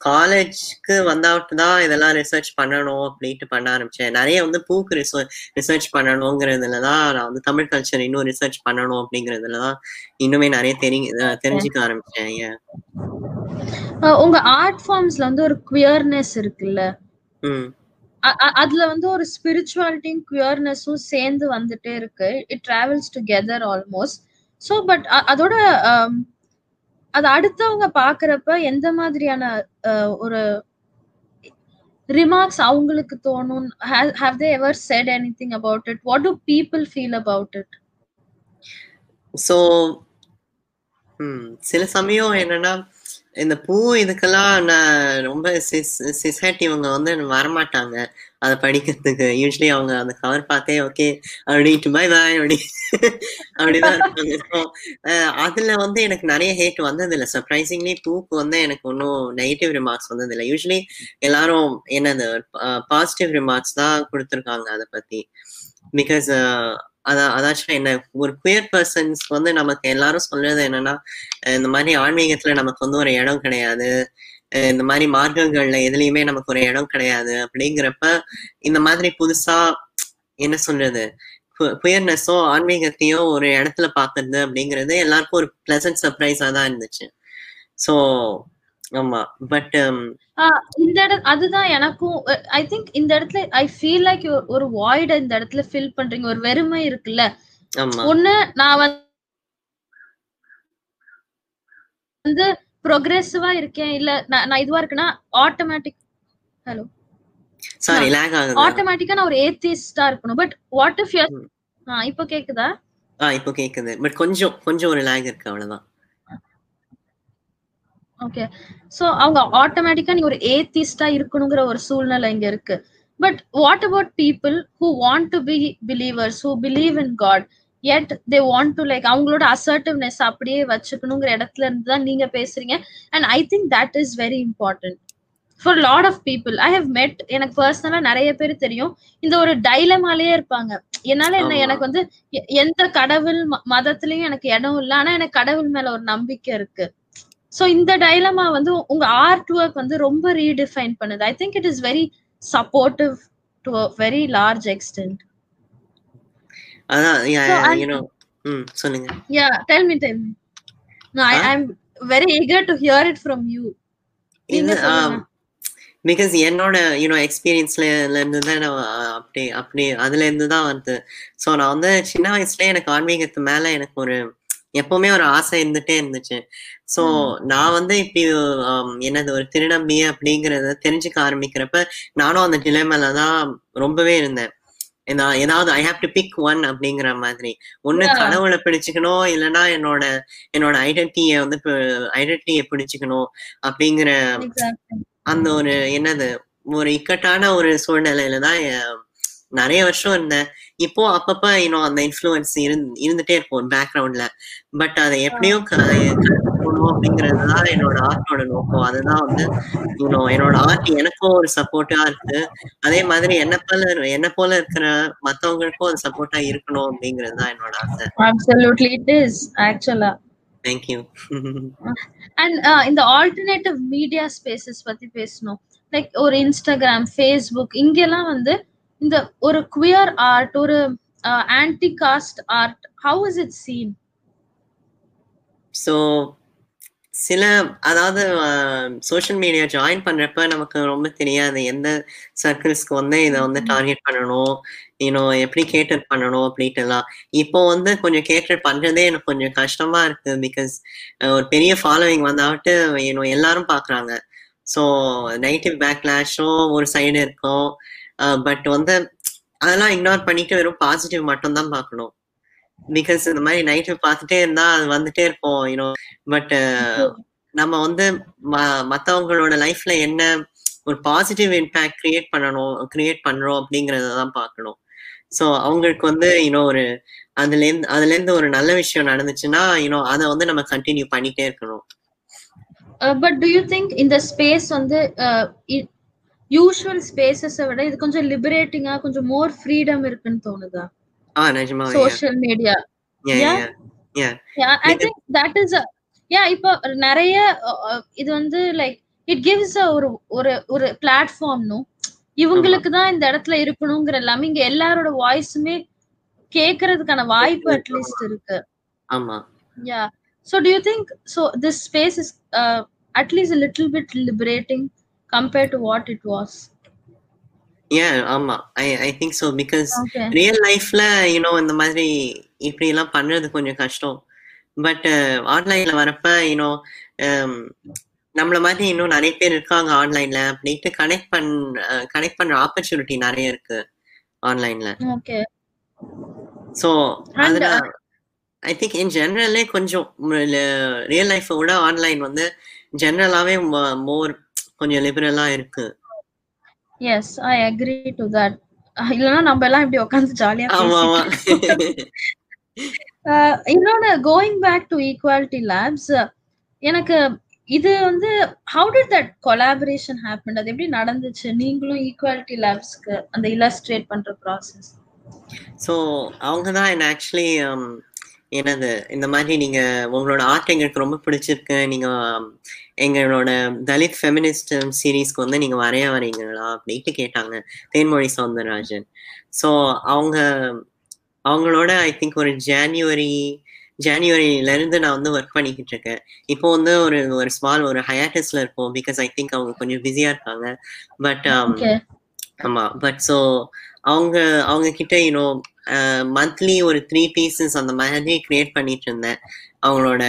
Speaker 2: காலேஜ்க்கு வந்தாட்டு தான் இதெல்லாம் ரிசர்ச் பண்ணணும் அப்படின்ட்டு பண்ண ஆரம்பிச்சேன். நிறைய வந்து பூக்கு ரிசர்ச் ரிசர்ச் பண்ணணுங்கிறதுல தான் நான் வந்து தமிழ் கல்ச்சர் இன்னும் ரிசர்ச் பண்ணணும் அப்படிங்கிறதுல தான் இன்னுமே நிறைய தெரி தெரிஞ்சுக்க ஆரம்பிச்சேன்.
Speaker 1: உங்க ஆர்ட் ஃபார்ம்ஸ்ல வந்து ஒரு குவியர்னஸ் இருக்குல்ல? அதுல வந்து ஒரு ஸ்பிரிச்சுவாலிட்டியும் குவியர்னஸும் சேர்ந்து வந்துட்டே இருக்கு. It travels together almost so but அதோட அது அடுத்தவங்க பாக்குறப்ப எந்த மாதிரியான ஒரு ரிமார்க்ஸ் அவங்களுக்கு தோணும்? Have they ever said anything about it what do people feel about it
Speaker 2: so சில சமயம் என்னன்னா இந்த பூ இதுக்கெல்லாம் நான் ரொம்ப சிஸ் சிசைட்டி இவங்க வந்து வரமாட்டாங்க. அதை படிக்கிறதுக்கு. யூஸ்வலி அவங்க அந்த கவர் பார்த்தே ஓகே அப்படின்ட்டு பை பாய் அப்படி அப்படிதான் இருப்பாங்க. அதுல வந்து எனக்கு நிறைய ஹேட் வந்தது இல்லை சர்ப்ரைசிங்லி பூக்கு வந்து எனக்கு ஒன்றும் நெகட்டிவ் ரிமார்க்ஸ் வந்தது இல்லை யூஸ்வலி எல்லாரும் என்னது பாசிட்டிவ் ரிமார்க்ஸ் தான் கொடுத்துருக்காங்க அதை பத்தி. பிகாஸ் அதான் அதாச்சும் என்ன ஒரு குயர் பர்சன்ஸ் வந்து நமக்கு எல்லாரும் சொல்றது என்னன்னா இந்த மாதிரி ஆன்மீகத்துல நமக்கு வந்து ஒரு இடம் கிடையாது. இந்த மாதிரி மார்க்கங்கள்ல எதுலயுமே நமக்கு ஒரு இடம் கிடையாது. அப்படிங்கிறப்ப இந்த மாதிரி புதுசா என்ன சொல்றது? குயர்னஸோ ஆன்மீகத்தையோ ஒரு இடத்துல பாக்குறது அப்படிங்கிறது எல்லாருக்கும் ஒரு பிளசன்ட் சர்ப்ரைஸா தான் இருந்துச்சு. ஸோ ஆமா. பட்
Speaker 1: இந்த இட அதுதான் எனக்கும் ஐ திங்க் இந்த இடத்துல ஐ ஃபீல் லைக் ஒரு வாய்ட இந்த இடத்துல ஃபில் பண்றீங்க. ஒரு வெறுமை இருக்குல்ல. ஒண்ணு நான் வந்து ப்ரொக்ரெசிவா இருக்கேன். இல்ல நான் இதுவா இருக்குன்னா ஆட்டோமேட்டிக் ஹலோ
Speaker 2: சாரி லேக் ஆகுது.
Speaker 1: ஆட்டோமேட்டிக்கா நான் ஒரு ஏத்திஸ்டா இருக்கணும். But what if
Speaker 2: you.
Speaker 1: இப்போ கேக்குதா?
Speaker 2: ஆ இப்போ கேக்குது. பட் கொஞ்சம் கொஞ்சம் ஒரு லேக் இருக்கு அவ்வளவுதான்.
Speaker 1: ஓகே சோ அவங்க ஆட்டோமேட்டிக்கா நீ ஒரு ஏத்திஸ்டா இருக்கணுங்கிற ஒரு சூழ்நிலை இங்க இருக்கு. But what about people who want to be believers who believe in God yet they want to like அவங்களோட அசர்ட்டிவ்னஸ் அப்படியே வச்சுக்கணுங்கிற இடத்துல இருந்து தான் நீங்க பேசுறீங்க. And I think that is very important for lot of people I have met எனக்கு பர்சனலா நிறைய பேர் தெரியும். இந்த ஒரு டைலமாலேயே இருப்பாங்க. என்னால என்ன. எனக்கு வந்து எந்த கடவுள் ம- மதத்திலயும் எனக்கு இடம் இல்லை. ஆனா எனக்கு கடவுள் மேல ஒரு நம்பிக்கை இருக்கு. சோ இந்த டைலமா வந்து உங்க ஆர்ட் ஒர்க் வந்து ரொம்ப ரீடிஃபைன் பண்ணுது. I think it is very
Speaker 2: supportive
Speaker 1: to very
Speaker 2: large extent சொல்லுங்க.
Speaker 1: Yeah tell me tell me no i
Speaker 2: Huh?
Speaker 1: i'm very eager to hear it from you. நீங்க
Speaker 2: இது
Speaker 1: சொல்லுங்க.
Speaker 2: பிகாஸ் என்னோட யூனோ எக்ஸ்பீரியன்ஸ்ல இருந்து தான் நான் அப்படி அப்படி அதுல இருந்து தான் வந்து. ஸோ நான் வந்து சின்ன வயசுல எனக்கு ஆன்மீகத்து மேல எனக்கு ஒரு எப்பவுமே ஒரு ஆசை இருந்துட்டே இருந்துச்சு. ஸோ நான் வந்து இப்படி ஆம், என்னது ஒரு திருநம்பி அப்படிங்கறத தெரிஞ்சுக்க ஆரம்பிக்கிறப்ப நானும் அந்த டிலேமேல தான் ரொம்பவே இருந்தேன். ஏதாவது I have to pick one அப்படிங்கிற மாதிரி. ஒண்ணு. கடவுளை பிடிச்சுக்கணும் இல்லைன்னா என்னோட என்னோட ஐடென்டிட்டியை வந்து ஐடென்டிட்டியை பிடிச்சுக்கணும் அப்படிங்கிற அந்த ஒரு என்னது ஒரு இக்கட்டான ஒரு சூழ்நிலையில தான் நிறைய வருஷம் இருந்தேன். இப்போ அப்பப்ப இன்னும் அந்த இன்ஃப்ளூயன்ஸ் இருந்துட்டே இருக்கும் பேக்ரவுண்ட்ல பட் அதை எப்படியும் க- கற்றுக்கணும் அப்படிங்கிறது தான் என்னோட ஆர்ட்டோட நோக்கம். அதுதான் வந்து இன்னும் என்னோட ஆர்ட் எனக்கும் ஒரு சப்போர்ட்டா இருக்கு. அதே மாதிரி என்ன போல என்ன போல இருக்கிற மத்தவங்களுக்கும் அது சப்போர்ட்டா இருக்கணும் அப்படிங்கிறது தான் என்னோட ஆசை.
Speaker 1: Absolutely it is actually thank you and இந்த ஆல்டர்னேட்டிவ் மீடியா ஸ்பேசஸ் பத்தி பேசணும். லைக் ஒரு இன்ஸ்டாகிராம் ஃபேஸ்புக் இங்கெல்லாம் வந்து இந்த ஒரு குவியர் ஆர்ட் ஒரு anti caste art how is it seen
Speaker 2: so சில அதாவது சோஷியல் மீடியா ஜாயின் பண்றப்ப நமக்கு ரொம்ப தெரியாது எந்த சர்க்கிள்ஸ்க்கு வந்து இதை வந்து டார்கெட் பண்ணணும் இன்னும் எப்படி கேட்டர் பண்ணணும் அப்படின்ட்டு எல்லாம். இப்போ வந்து கொஞ்சம் கேட்டர் பண்றதே எனக்கு கொஞ்சம் கஷ்டமா இருக்கு பிகாஸ் ஒரு பெரிய ஃபாலோவிங் வந்தாவிட்டு இன்னும் எல்லாரும் பாக்குறாங்க ஸோ நெகட்டிவ் பேக்லாஷும் ஒரு சைடு இருக்கும். பட் வந்து அதெல்லாம் இக்னோர் பண்ணிட்டு வெறும் பாசிட்டிவ் மட்டும் தான் பார்க்கணும். பிகாஸ் இந்த மாதிரி நைட்டு பார்த்துட்டே இருந்தா அது வந்துட்டே இருப்போம் யூனோ பட் நம்ம வந்து ம- மத்தவங்களோட லைஃப்ல என்ன ஒரு பாசிட்டிவ் இம்பேக்ட் கிரியேட் பண்ணணும் கிரியேட் பண்றோம் அப்படிங்கறத தான் பார்க்கணும். ஸோ அவங்களுக்கு வந்து யூனோ ஒரு அதுல இருந்து அதுல இருந்து ஒரு நல்ல விஷயம் நடந்துச்சுன்னா யூனோ அதை வந்து நம்ம கண்டினியூ பண்ணிட்டே இருக்கணும்.
Speaker 1: பட் டு யூ திங்க் இந்த ஸ்பேஸ் வந்து யூஷுவல் ஸ்பேசஸை விட இது கொஞ்சம் லிபரேட்டிங்கா கொஞ்சம் மோர் ஃப்ரீடம் இருக்குன்னு தோணுதா?
Speaker 2: ஆ நிஜமா
Speaker 1: social media Yeah.
Speaker 2: I
Speaker 1: think that is yeah இப்போ நிறைய இது வந்து லைக் இட் கிவ்ஸ் ஒரு ஒரு ஒரு பிளாட்ஃபார்ம்னும் இவங்களுக்கு தான் இந்த இடத்துல இருக்கணுங்கிற எல்லாமே இங்க எல்லாரோட வாய்ஸுமே கேக்குறதுக்கான வாய்ப்பு அட்லீஸ்ட் இருக்கு.
Speaker 2: ஆமா.
Speaker 1: Yeah so do you think so this space is at least little bit liberating compared to what it was
Speaker 2: ஏன் ஆமா. I I think so
Speaker 1: because
Speaker 2: real லைஃப்ல யூனோ இந்த மாதிரி இப்படி எல்லாம் பண்றது கொஞ்சம் கஷ்டம். பட் ஆன்லைன்ல வரப்ப யூனோ நம்மள மாதிரி இன்னும் நிறைய பேர் இருக்காங்க ஆன்லைன்ல அப்படின்ட்டு கனெக்ட் பண் கனெக்ட் பண்ற ஆப்பர்ச்சுனிட்டி நிறைய இருக்கு ஆன்லைன்ல
Speaker 1: ஓகே
Speaker 2: ஸோ
Speaker 1: And,
Speaker 2: அதுல ஐ திங்க் இன் ஜென்ரலே கொஞ்சம் ரியல் லைஃப்பை விட ஆன்லைன் வந்து ஜென்ரலாவே மோர் கொஞ்சம் லிபரலா இருக்கு.
Speaker 1: Yes I agree to that இல்லைன்னா நம்ம எல்லாம் இப்படி உட்காந்து ஜாலியா இன்னொன்னு going back to Equality Labs எனக்கு இது வந்து how did that collaboration happen அது எப்படி நடந்துச்சு? நீங்களும் ஈக்குவாலிட்டி லேப்ஸ்க்கு அந்த இல்லஸ்ட்ரேட் பண்ற ப்ராசஸ்
Speaker 2: ஸோ அவங்க தான் என்ன ஆக்சுவலி என்னது இந்த மாதிரி நீங்க உங்களோட ஆர்ட் எங்களுக்கு ரொம்ப பிடிச்சிருக்கு. நீங்க um, எங்களோட தலித் ஃபெமினிஸ்ட் சீரீஸ்க்கு வந்து நீங்க வரைய வரீங்களா அப்படின்ட்டு கேட்டாங்க. தேன்மொழி சவுந்தரராஜன். ஸோ அவங்க அவங்களோட ஐ திங்க் ஒரு ஜான்யுவரி ஜான்யுவரியில இருந்து நான் வந்து ஒர்க் பண்ணிக்கிட்டு இருக்கேன் இப்போ வந்து ஒரு ஒரு ஸ்மால் ஒரு ஹயாட்டிஸ்ல இருப்போம் பிகாஸ் ஐ திங்க் அவங்க கொஞ்சம் பிஸியா இருக்காங்க. பட் ஆமா பட் ஸோ அவங்க அவங்க கிட்ட யூனோ மந்த்லி ஒரு த்ரீ பீசஸ் அந்த மாதிரி கிரியேட் பண்ணிட்டு இருந்தேன் அவங்களோட.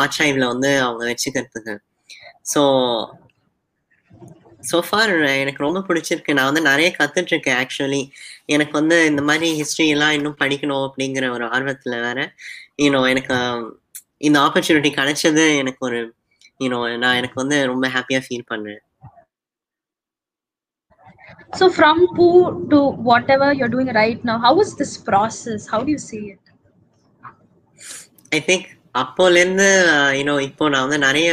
Speaker 2: ஆர்ச்சைவ்ல வந்து அவங்க வச்சுக்கிறதுக்கு. ஸோ ஃபார் எனக்கு ரொம்ப பிடிச்சிருக்கு நான் வந்து நிறைய கத்துட்டு இருக்கேன் ஆக்சுவலி எனக்கு வந்து இந்த மாதிரி ஹிஸ்டரி எல்லாம் இன்னும் படிக்கணும் அப்படிங்கிற ஒரு ஆர்வத்துல வேற யூனோ எனக்கு um, இந்த ஆப்பர்ச்சுனிட்டி கிடைச்சது எனக்கு ஒரு யூனோ நான் எனக்கு வந்து ரொம்ப ஹாப்பியா ஃபீல் பண்றேன்
Speaker 1: So from Poo to whatever you're doing right now, how is this process? How do you see it?
Speaker 2: I think அப்போலேருந்து யூனோ இப்போ நான் வந்து நிறைய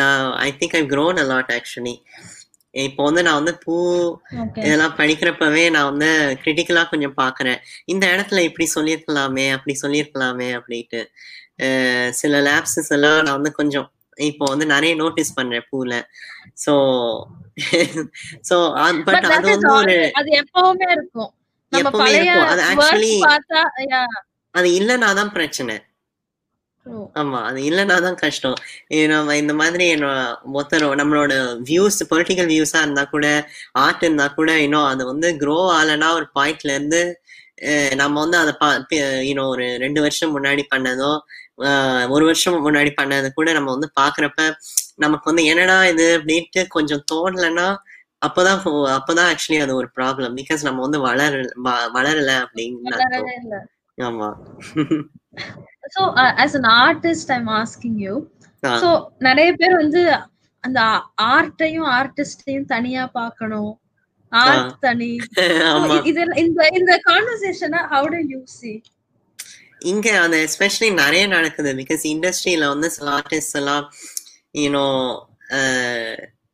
Speaker 2: நான் I think I grown a lot actually இப்போ வந்து நான் வந்து பூ. இதெல்லாம் படிக்கிறப்பவே நான் வந்து கிரிட்டிக்கலா கொஞ்சம் பார்க்கறேன். இந்த இடத்துல இப்படி சொல்லியிருக்கலாமே அப்படி சொல்லியிருக்கலாமே அப்படின்ட்டு. சில லேப்ஸஸ் எல்லாம் நான் வந்து கொஞ்சம் இப்போ வந்து நிறைய நோட்டீஸ் பண்றேன் பூல. ஸோ
Speaker 1: But
Speaker 2: பட் அது வந்து ஒரு
Speaker 1: அது எப்பவுமே இருக்கும்.
Speaker 2: எப்பவுமே இருக்கும். அது ஆக்சுவலி அது இல்லைன்னா தான் பிரச்சனை. ஆமா அது இல்லைன்னா தான் கஷ்டம். நம்ம இந்த மாதிரி என்ன- மொத்த நம்மளோட வியூஸ் பொலிட்டிக்கல் வியூஸா இருந்தா கூட ஆர்ட் இருந்தா கூட இன்னும் அது வந்து க்ரோ ஆகலைன்னா ஒரு பாயிண்ட்ல இருந்து நம்ம வந்து அதை இன்னும் ஒரு ரெண்டு வருஷம் முன்னாடி பண்ணதோ ஒரு வருஷம் முன்னாடி பண்ணது கூட நம்ம வந்து பாக்குறப்ப நமக்கு வந்து என்னடா இது அப்படின்ட்டு கொஞ்சம் தோணலைன்னா அப்பதான் அப்பதான் ஆக்சுவலி அது ஒரு ப்ராப்ளம் பிகாஸ் நம்ம வந்து வளர வளரல அப்படின்னு. ஆமா.
Speaker 1: So, uh, as an artist, I'm asking you.
Speaker 2: Ah.
Speaker 1: So, நிறைய பேர் வந்து அந்த ஆர்ட்டையும் ஆர்டிஸ்டையும் தனியா பார்க்கணும் ஆர்ட் தனி இந்த இந்த கான்வர்சேஷனை ஹவு டு யூ சி
Speaker 2: இங்க அது எஸ்பெஷலி நிறைய நடக்குது பிகாஸ் இண்டஸ்ட்ரியில வந்து சில ஆர்டிஸ்ட் எல்லாம் யூனோ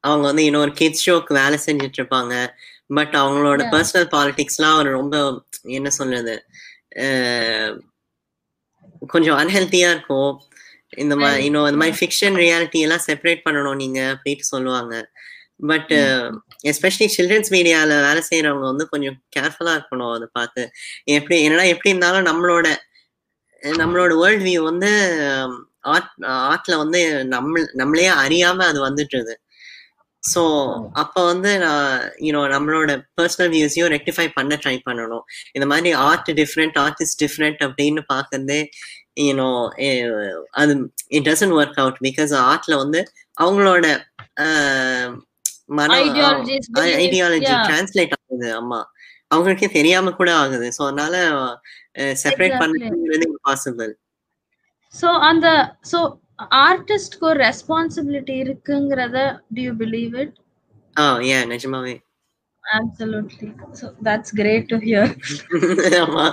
Speaker 2: அவங்க வந்து இன்னொரு கிட்ஸ் ஷோக்கு வேலை செஞ்சுட்டு இருப்பாங்க பட் அவங்களோட. பர்சனல் பாலிடிக்ஸ்லாம் ஒரு ரொம்ப என்ன சொல்றது கொஞ்சம் அன்ஹெல்த்தியா இருக்கும் இந்த மாதிரி. இன்னும் இந்த மாதிரி ஃபிக்ஷன் ரியாலிட்டி எல்லாம் செப்பரேட் பண்ணணும் நீங்க அப்படின்ட்டு சொல்லுவாங்க. பட் எஸ்பெஷலி சில்ட்ரன்ஸ் மீடியால வேலை செய்யறவங்க வந்து கொஞ்சம் கேர்ஃபுல்லா இருக்கணும் அதை பார்த்து. எப்படி என்னன்னா எப்படி இருந்தாலும் நம்மளோட நம்மளோட வேர்ல்ட் வியூ வந்து ஆர்ட் ஆர்ட்ல வந்து நம்ம நம்மளே அறியாம அது வந்துட்டுருது ஸோ அப்போ வந்து நான் யூனோ நம்மளோட பர்சனல் வியூஸையும் ரெக்டிஃபை பண்ண ட்ரை பண்ணணும். இந்த மாதிரி ஆர்ட் டிஃப்ரெண்ட் ஆர்டிஸ்ட் டிஃப்ரெண்ட் அப்படின்னு பார்க்கறதே யூனோ அது it doesn't work out because ஆர்ட்ல வந்து அவங்களோட மன ஐடியாலஜி டிரான்ஸ்லேட் ஆகுது ஆமா. அவங்களுக்கே தெரியாம கூட ஆகுது. ஸோ அதனால செப்பரேட். பண்ணுறது இம்பாசிபிள்
Speaker 1: ஸோ அந்த ஸோ ஆர்டிஸ்ட்க்கு ஒரு ரெஸ்பான்சிபிலிட்டி இருக்குங்கிறத டு யூ பிலீவ் இட்
Speaker 2: ஆ ஏன் நிஜமாவே.
Speaker 1: Absolutely. So that's great to hear.
Speaker 2: ஆமா.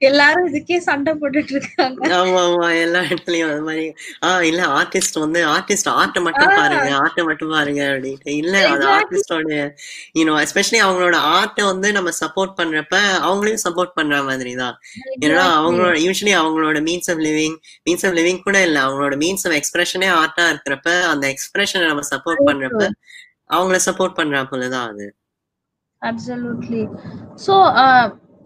Speaker 1: எல்லாரும் இதுக்கே சண்டை போட்டுட்டு இருக்காங்க
Speaker 2: ஆமா ஆமா எல்லா இடத்துலயும் அது மாதிரி. ஆஹ் இல்ல ஆர்டிஸ்ட் வந்து ஆர்டிஸ்ட் ஆர்ட்டை மட்டும்
Speaker 1: ஆ.
Speaker 2: பாருங்க ஆர்ட்டை மட்டும் பாருங்க அப்படின்ட்டு. இல்ல அது. ஆர்டிஸ்டோட யூனோ எஸ்பெஷலி அவங்களோட ஆர்ட்டை வந்து நம்ம சப்போர்ட் பண்றப்ப அவங்களையும் சப்போர்ட் பண்ற மாதிரி தான் ஏன்னா. அவங்களோட யூஸ்வலி அவங்களோட means of living means of living கூட இல்ல. அவங்களோட மீன்ஸ் ஆஃப் எக்ஸ்பிரஷனே ஆர்ட்டா இருக்கிறப்ப அந்த எக்ஸ்பிரஷனை நம்ம சப்போர்ட் பண்றப்ப. அவங்கள சப்போர்ட் பண்ற போலதான் அது.
Speaker 1: அப்சல்யூட்லி ஸோ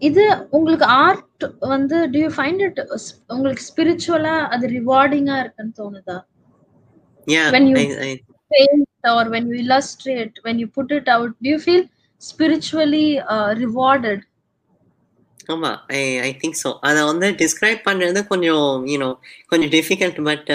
Speaker 1: இது உங்களுக்கு ஆர்ட் வந்து டு யூ ஃபைண்ட் இட் உங்களுக்கு ஸ்பிரிச்சுவலா அது ரிவார்டிங்கா இருக்குன்னு தோணுதா? When you-
Speaker 2: I- I-
Speaker 1: paint or when you illustrate when you put it out do you feel spiritually uh, rewarded?
Speaker 2: ஆமா ஐ ஐ திங்க் ஸோ அதை வந்து டிஸ்கிரைப் பண்றது கொஞ்சம் யூனோ கொஞ்சம் டிஃபிகல்ட் பட்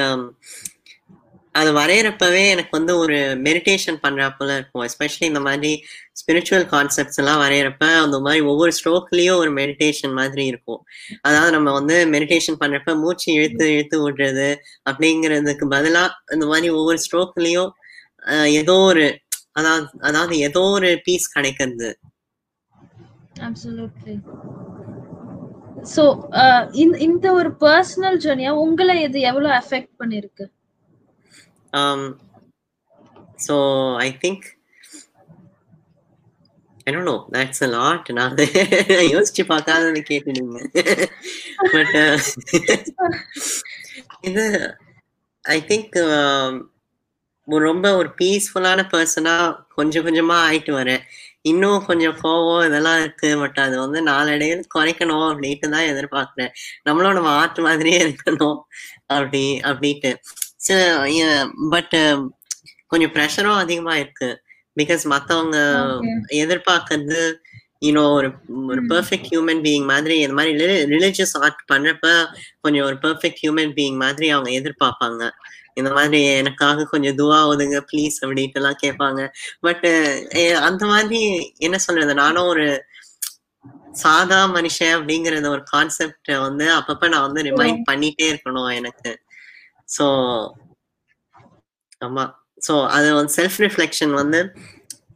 Speaker 2: அது வரைகிறப்பவே எனக்கு வந்து ஒரு மெடிடேஷன் பண்றாப்புல இருக்கும். எஸ்பெஷலி இந்த மாதிரி ஸ்பிரிச்சுவல் கான்செப்ட்ஸ் எல்லாம் வரைகிறப்ப அந்த மாதிரி ஒவ்வொரு ஸ்ட்ரோக்லயும் ஒரு மெடிடேஷன் மாதிரி இருக்கும். அதாவது நம்ம வந்து மெடிடேஷன் பண்றப்ப மூச்சு இழுத்து இழுத்து விடுறது அப்படிங்கிறதுக்கு பதிலா இந்த மாதிரி ஒவ்வொரு ஸ்ட்ரோக்லயும் ஏதோ ஒரு அதாவது அதாவது ஏதோ ஒரு பீஸ் கிடைக்கிறது.
Speaker 1: Uh, இந்த இந்த ஒரு பர்சனல் ஜர்னியா உங்களை இது எவ்வளவு அஃபெக்ட் பண்ணிருக்கு?
Speaker 2: Um, so I Uh, think I don't know. That's நான் யோசிச்சு பார்க்காதது கேட்டுடுங்க. பட் இது ஐ திங்க் ரொம்ப ஒரு பீஸ்ஃபுல்லான பர்சனா கொஞ்சம் கொஞ்சமா ஆயிட்டு வரேன். இன்னும் கொஞ்சம் கோவம் இதெல்லாம் இருக்கு பட் அது வந்து நாளடைவில் குறைக்கணும் அப்படின்ட்டு தான் எதிர்பார்க்குறேன். நம்மளும் நம்ம ஆர்ட் மாதிரியே இருக்கணும். அப்படி அப்படின்ட்டு. பட் um, கொஞ்சம் ப்ரெஷரும் அதிகமா இருக்கு. பிகாஸ் மத்தவங்க. எதிர்பார்க்கறது யூனோ ஒரு ஒரு. பெர்ஃபெக்ட் ஹியூமன் பீயிங் மாதிரி இந்த மாதிரி ரிலிஜியஸ் ஆர்ட் பண்றப்ப கொஞ்சம் ஒரு பெர்ஃபெக்ட் ஹியூமன் பீயிங் மாதிரி அவங்க எதிர்பார்ப்பாங்க. இந்த மாதிரி எனக்காக கொஞ்சம் துவா ஒதுங்க ப்ளீஸ் அப்படின்ட்டு எல்லாம் கேட்பாங்க பட் அந்த மாதிரி என்ன சொல்றது நானும் ஒரு சாதா மனுஷன் அப்படிங்கறத ஒரு கான்செப்ட் வந்து அப்பப்ப நான் வந்து ரிமைண்ட் பண்ணிட்டே இருக்கணும் எனக்கு. ஸோ ஆமா. ஸோ அது வந்து செல்ஃப் ரிஃப்ளெக்ஷன் வந்து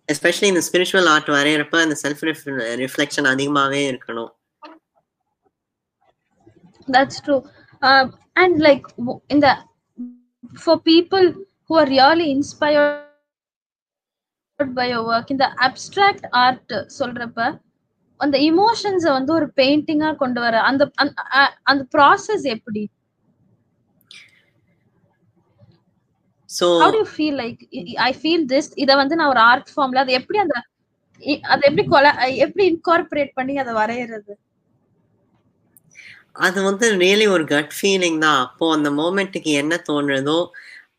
Speaker 2: எஸ்பெஷலி இந்த ஸ்பிரிச்சுவல் ஆர்ட் வரைகிறப்ப அந்த செல்ஃப் ரிஃப்ளெக்ஷன் அதிகமாவே இருக்கணும்.
Speaker 1: தட்ஸ் ட்ரூ அண்ட் லைக் இந்த for people who are really who by your work இந்த அப்ட்ராக்ட் ஆர்ட் சொல்றப்ப அந்த இமோஷன்ஸை வந்து ஒரு பெயிண்டிங்கா கொண்டு வர அந்த அந்த ப்ராசஸ் எப்படி?
Speaker 2: So
Speaker 1: how do you feel like i feel this இத வந்து நான் ஒரு ஆர்ட் ஃபார்ம்ல அது எப்படி அந்த அது எப்படி எப்படி இன்கார்பரேட் பண்ணி அதை வரையறது?
Speaker 2: அது வந்து ரியலி ஒரு கட் ஃபீலிங் தான். அப்போ அந்த மோமெண்ட்டுக்கு என்ன தோணுறதோ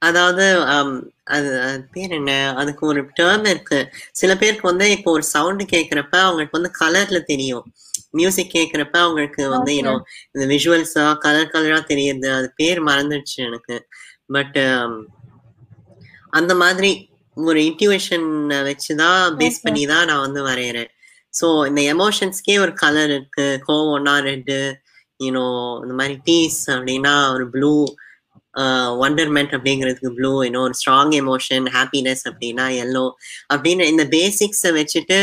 Speaker 2: அதாவது um, அது பேர் என்ன? அதுக்கு ஒரு டேர்ம் இருக்கு. சில பேருக்கு வந்து இப்போ ஒரு சவுண்டு கேட்குறப்ப அவங்களுக்கு வந்து கலர்ல தெரியும். மியூசிக் கேட்குறப்ப அவங்களுக்கு வந்து. யூனோ இந்த விஷுவல்ஸா கலர் கலரா தெரியுது. அது பேர் மறந்துடுச்சு எனக்கு. பட் அந்த மாதிரி ஒரு இன்ட்யூஷன் வச்சுதான் பேஸ். பண்ணி தான் நான் வந்து வரைகிறேன் ஸோ இந்த எமோஷன்ஸ்க்கே ஒரு கலர் இருக்கு. கோவம்னா ரெட்டு யூனோ இந்த மாதிரி பீஸ் அப்படின்னா ஒரு ப்ளூ ஒண்டர்மெண்ட் அப்படிங்கிறதுக்கு ப்ளூ இன்னும் ஒரு ஸ்ட்ராங் எமோஷன் ஹாப்பினஸ் அப்படின்னா எல்லோ அப்படின்னு இந்த பேசிக்ஸை வச்சுட்டு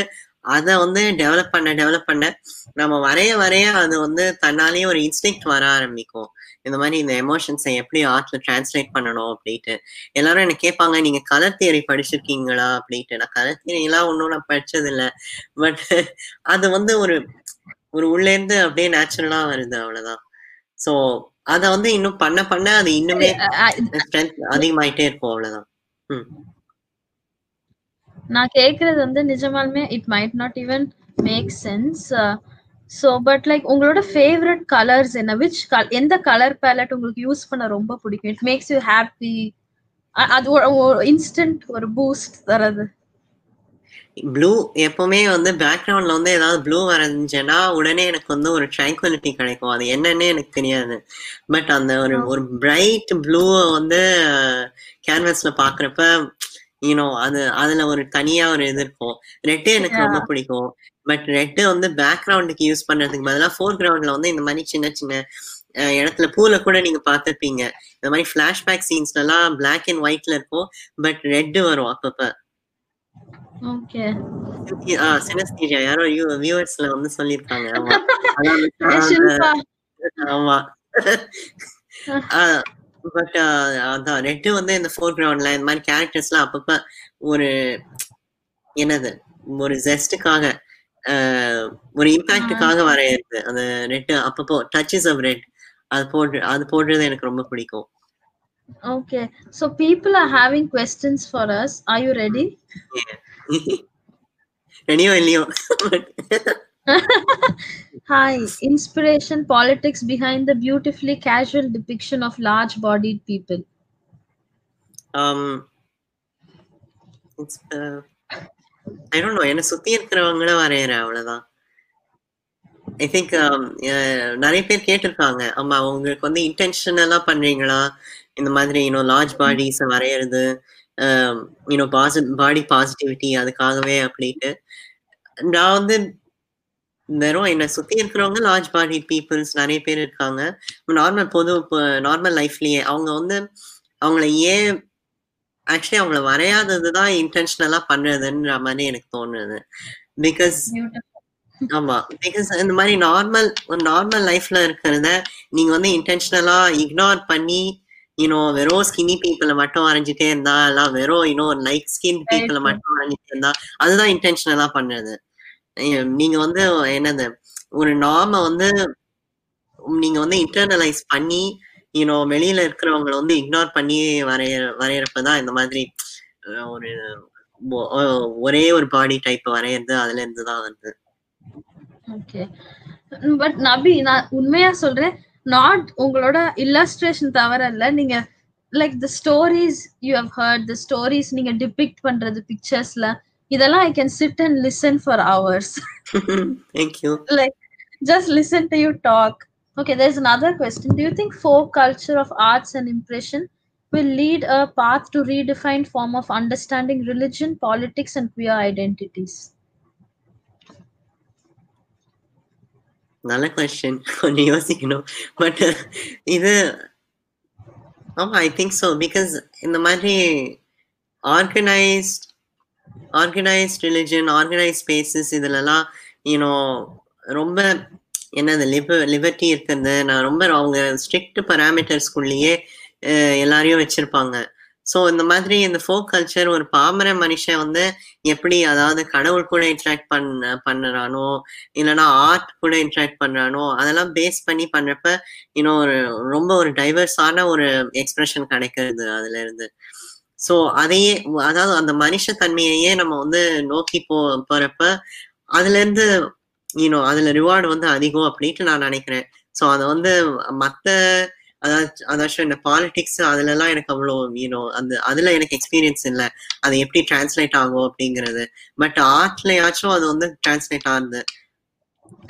Speaker 2: அதை வந்து டெவலப் பண்ண டெவலப் பண்ண நம்ம வரைய வரைய அது வந்து தன்னாலேயே ஒரு இன்ஸ்டிங்க்ட் வர ஆரம்பிக்கும். இந்த மாதிரி இந்த எமோஷன்ஸை எப்படி ஆர்ட்ல டிரான்ஸ்லேட் பண்ணணும் அப்படின்ட்டு. எல்லாரும் என்ன கேட்பாங்க நீங்க கலர் தியரி படிச்சிருக்கீங்களா? அப்படின்ட்டு. நான் கலர் தியரி எல்லாம் ஒன்றும் நான் படிச்சது இல்லை பட் அது வந்து ஒரு ஒரு உள்ள இருந்து அப்படியே நேச்சுரலா வருது அவ்வளவுதான். சோ அத வந்து இன்னும் பண்ண பண்ண அது இன்னுமே ஸ்ட்ரென்த் அதிகமாயிட்டே இருக்கும் அவ்வளவுதான்.
Speaker 1: நான் கேக்குறது வந்து நிஜமாலுமே it might not even make sense so but like உங்களோட ஃபேவரட் கலர்ஸ் என்ன? விச் எந்த கலர் பேலட் உங்களுக்கு யூஸ் பண்ண ரொம்ப பிடிக்கும்? இட் மேக்ஸ் யூ ஹாப்பி அது ஒரு இன்ஸ்டன்ட் ஒரு பூஸ்ட் தரது.
Speaker 2: ப்ளூ எப்பவுமே வந்து பேக்ரவுண்ட்ல வந்து ஏதாவது ப்ளூ வரைஞ்சேன்னா உடனே எனக்கு வந்து ஒரு ட்ராங்குவலிட்டி கிடைக்கும். அது என்னன்னு எனக்கு தெரியாது. பட் அந்த ஒரு ஒரு பிரைட் ப்ளூவை வந்து கேன்வாஸ்ல பாக்குறப்ப யூனோ அது அதுல ஒரு தனியா ஒரு இது இருக்கும். ரெட்டு எனக்கு ரொம்ப பிடிக்கும். பட் ரெட்டு வந்து பேக்ரவுண்டுக்கு யூஸ் பண்றதுக்கு பதிலாக ஃபோர் கிரவுண்ட்ல வந்து இந்த மாதிரி சின்ன சின்ன இடத்துல பூல கூட நீங்க பார்த்துருப்பீங்க. இந்த மாதிரி பிளாஷ்பேக் சீன்ஸ்ல எல்லாம் பிளாக் அண்ட் ஒயிட்ல இருக்கும். பட் ரெட்டு வரும் அப்பப்ப. யாரோ வியூவர்ஸ்ல வந்து
Speaker 1: ஷில்பா
Speaker 2: ஆமா. பட் அதான். ரெட்டு வந்து இந்த ஃபோர் கிரவுண்ட்ல இந்த மாதிரி கேரக்டர்ஸ்லாம் அப்பப்ப ஒரு என்னது? ஒரு ஜெஸ்டுக்காக ஒரு இம்பாக்டுக்காக வரையிறது அந்த ரெட் அப்பப்போ டச்சஸ் ஆஃப் ரெட் அது போட்டு அது போடுறது எனக்கு ரொம்ப பிடிக்கும்
Speaker 1: Okay, so people are having questions for us. Are you ready?
Speaker 2: ரெடியோ இல்லையோ
Speaker 1: Hi, inspiration, politics behind the beautifully casual depiction of large bodied people.
Speaker 2: um it's uh, என்ன சுத்தி இருக்கிறவங்கள வரையறேன் அவ்வளவுதான். ஐ திங்க் um, நிறைய பேர் கேட்டிருக்காங்க. ஆமா உங்களுக்கு வந்து இன்டென்ஷனலா பண்றீங்களா? இந்த மாதிரி இன்னும் லார்ஜ் பாடிஸ் வரையறது இன்னும் பாசி பாடி பாசிட்டிவிட்டி அதுக்காகவே அப்படின்ட்டு. நான் வந்து வெறும் என்னை சுத்தி இருக்கிறவங்க லார்ஜ் பாடி பீப்புள்ஸ் நிறைய பேர் இருக்காங்க. நார்மல் பொது நார்மல் லைஃப்லயே அவங்க வந்து அவங்கள ஏன் ஆக்சுவலி அவங்கள வரையாதது தான் இன்டென்ஷனலா பண்றதுன்ற மாதிரி எனக்கு தோணுது. பிகாஸ் ஆமா பிகாஸ் இந்த மாதிரி நார்மல் ஒரு நார்மல் லைஃப்ல இருக்கிறத நீங்க வந்து இன்டென்ஷனலா இக்னோர் பண்ணி யூனோ வெறும் ஸ்கினி பீப்புளை மட்டும் வரைஞ்சிட்டே இருந்தா எல்லாம் வெறும் இன்னும் லைட் ஸ்கின் பீப்புளை மட்டும் வரைஞ்சிட்டே இருந்தா அதுதான் இன்டென்ஷனலா பண்றது. ஏ- நீங்க வந்து என்னது ஒரு நாம வந்து நீங்க வந்து இன்டர்னலைஸ் பண்ணி யூனோ வெளியில இருக்கிறவங்கள வந்து இக்னோர் பண்ணி வரைய வரையறப்பதான் இந்த மாதிரி ஒரு ஒரே ஒரு பாடி டைப் வரையறது அதுல இருந்து தான் வருது.
Speaker 1: ஓகே பட் நபி நான் உண்மையா சொல்றேன் நாட் உங்களோட இல்லஸ்ட்ரேஷன் தவிர இல்ல நீங்க like the stories you have heard the stories நீங்க டிபிக்ட் பண்றது பிக்சர்ஸ்ல இதெல்லாம் I can sit and listen for hours.
Speaker 2: Thank you
Speaker 1: like just listen to you talk. okay there's another question do you think folk culture of arts and impression will lead a path to redefined form of understanding religion politics and queer identities
Speaker 2: நல்ல கொஸ்டின் கொஞ்சம் யோசிக்கணும் பட் இது ஆமா ஐ திங்க் ஸோ பிகாஸ் இந்த மாதிரி organised organised religion organised spaces இதுலலாம் யூனோ ரொம்ப என்னது லிப லிபர்ட்டி இருக்கிறது நான் ரொம்ப அவங்க ஸ்ட்ரிக்ட் பராமீட்டர்ஸ்குள்ளேயே எல்லாரையும் வச்சிருப்பாங்க. ஸோ இந்த மாதிரி இந்த ஃபோக் கல்ச்சர் ஒரு பாமர மனுஷன் வந்து எப்படி அதாவது கடவுள் கூட இன்ட்ராக்ட் பண்ண பண்ணுறானோ இல்லைன்னா ஆர்ட் கூட இன்ட்ராக்ட் பண்ணுறானோ அதெல்லாம் பேஸ் பண்ணி பண்ணுறப்ப இன்னும் ஒரு ரொம்ப ஒரு டைவர்ஸான ஒரு எக்ஸ்பிரஷன் கிடைக்கிறது அதுல இருந்து ஸோ அதையே அதாவது அந்த மனுஷ தன்மையையே நம்ம வந்து நோக்கி போ போறப்ப அதுல இருந்து யூனோ அதுல ரிவார்டு வந்து அதிகம் அப்படின்ட்டு நான் நினைக்கிறேன். ஸோ அதை வந்து மத்த அதாவது அதாச்சும் இந்த பாலிடிக்ஸ் அதுல எல்லாம் எனக்கு அவ்வளோ யூனோ அந்த அதுல எனக்கு எக்ஸ்பீரியன்ஸ் இல்லை. அது எப்படி டிரான்ஸ்லேட் ஆகும் அப்படிங்கிறது. பட் ஆர்ட்லயாச்சும் அது வந்து டிரான்ஸ்லேட் ஆகுது.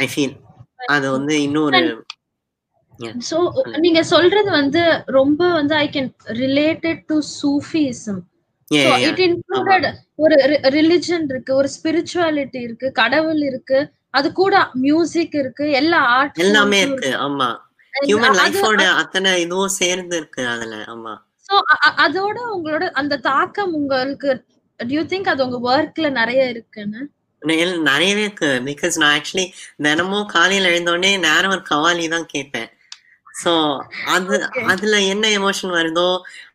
Speaker 2: ஐ ஃபீல் அது வந்து இன்னொரு
Speaker 1: so நீங்க சொல்றது வந்து ரொம்ப வந்து I can
Speaker 2: related
Speaker 1: to
Speaker 2: Sufism
Speaker 1: it included ஒரு ரிலிஜன் இருக்கு ஒரு ஸ்பிரிச்சுவாலிட்டி இருக்கு கடவுள் இருக்கு அது கூட மியூசிக் இருக்கு எல்லா ஆர்ட்
Speaker 2: எல்லாமே இருக்கு ஆமா. ஹியூமன் லைஃபோட அத்தனை இதுவும் சேர்ந்து இருக்கு அதுல ஆமா.
Speaker 1: சோ அதோட உங்களோட அந்த தாக்கம் உங்களுக்கு டு யூ திங்க் அது உங்க ஒர்க்ல நிறைய இருக்குன்னு
Speaker 2: நிறையவே இருக்கு பிகாஸ் நான் ஆக்சுவலி தினமும் காலையில எழுந்தோடனே நேரம் ஒரு கவாலி தான் கேட்பேன். சோ அது. அதுல என்ன எமோஷன் வருதோ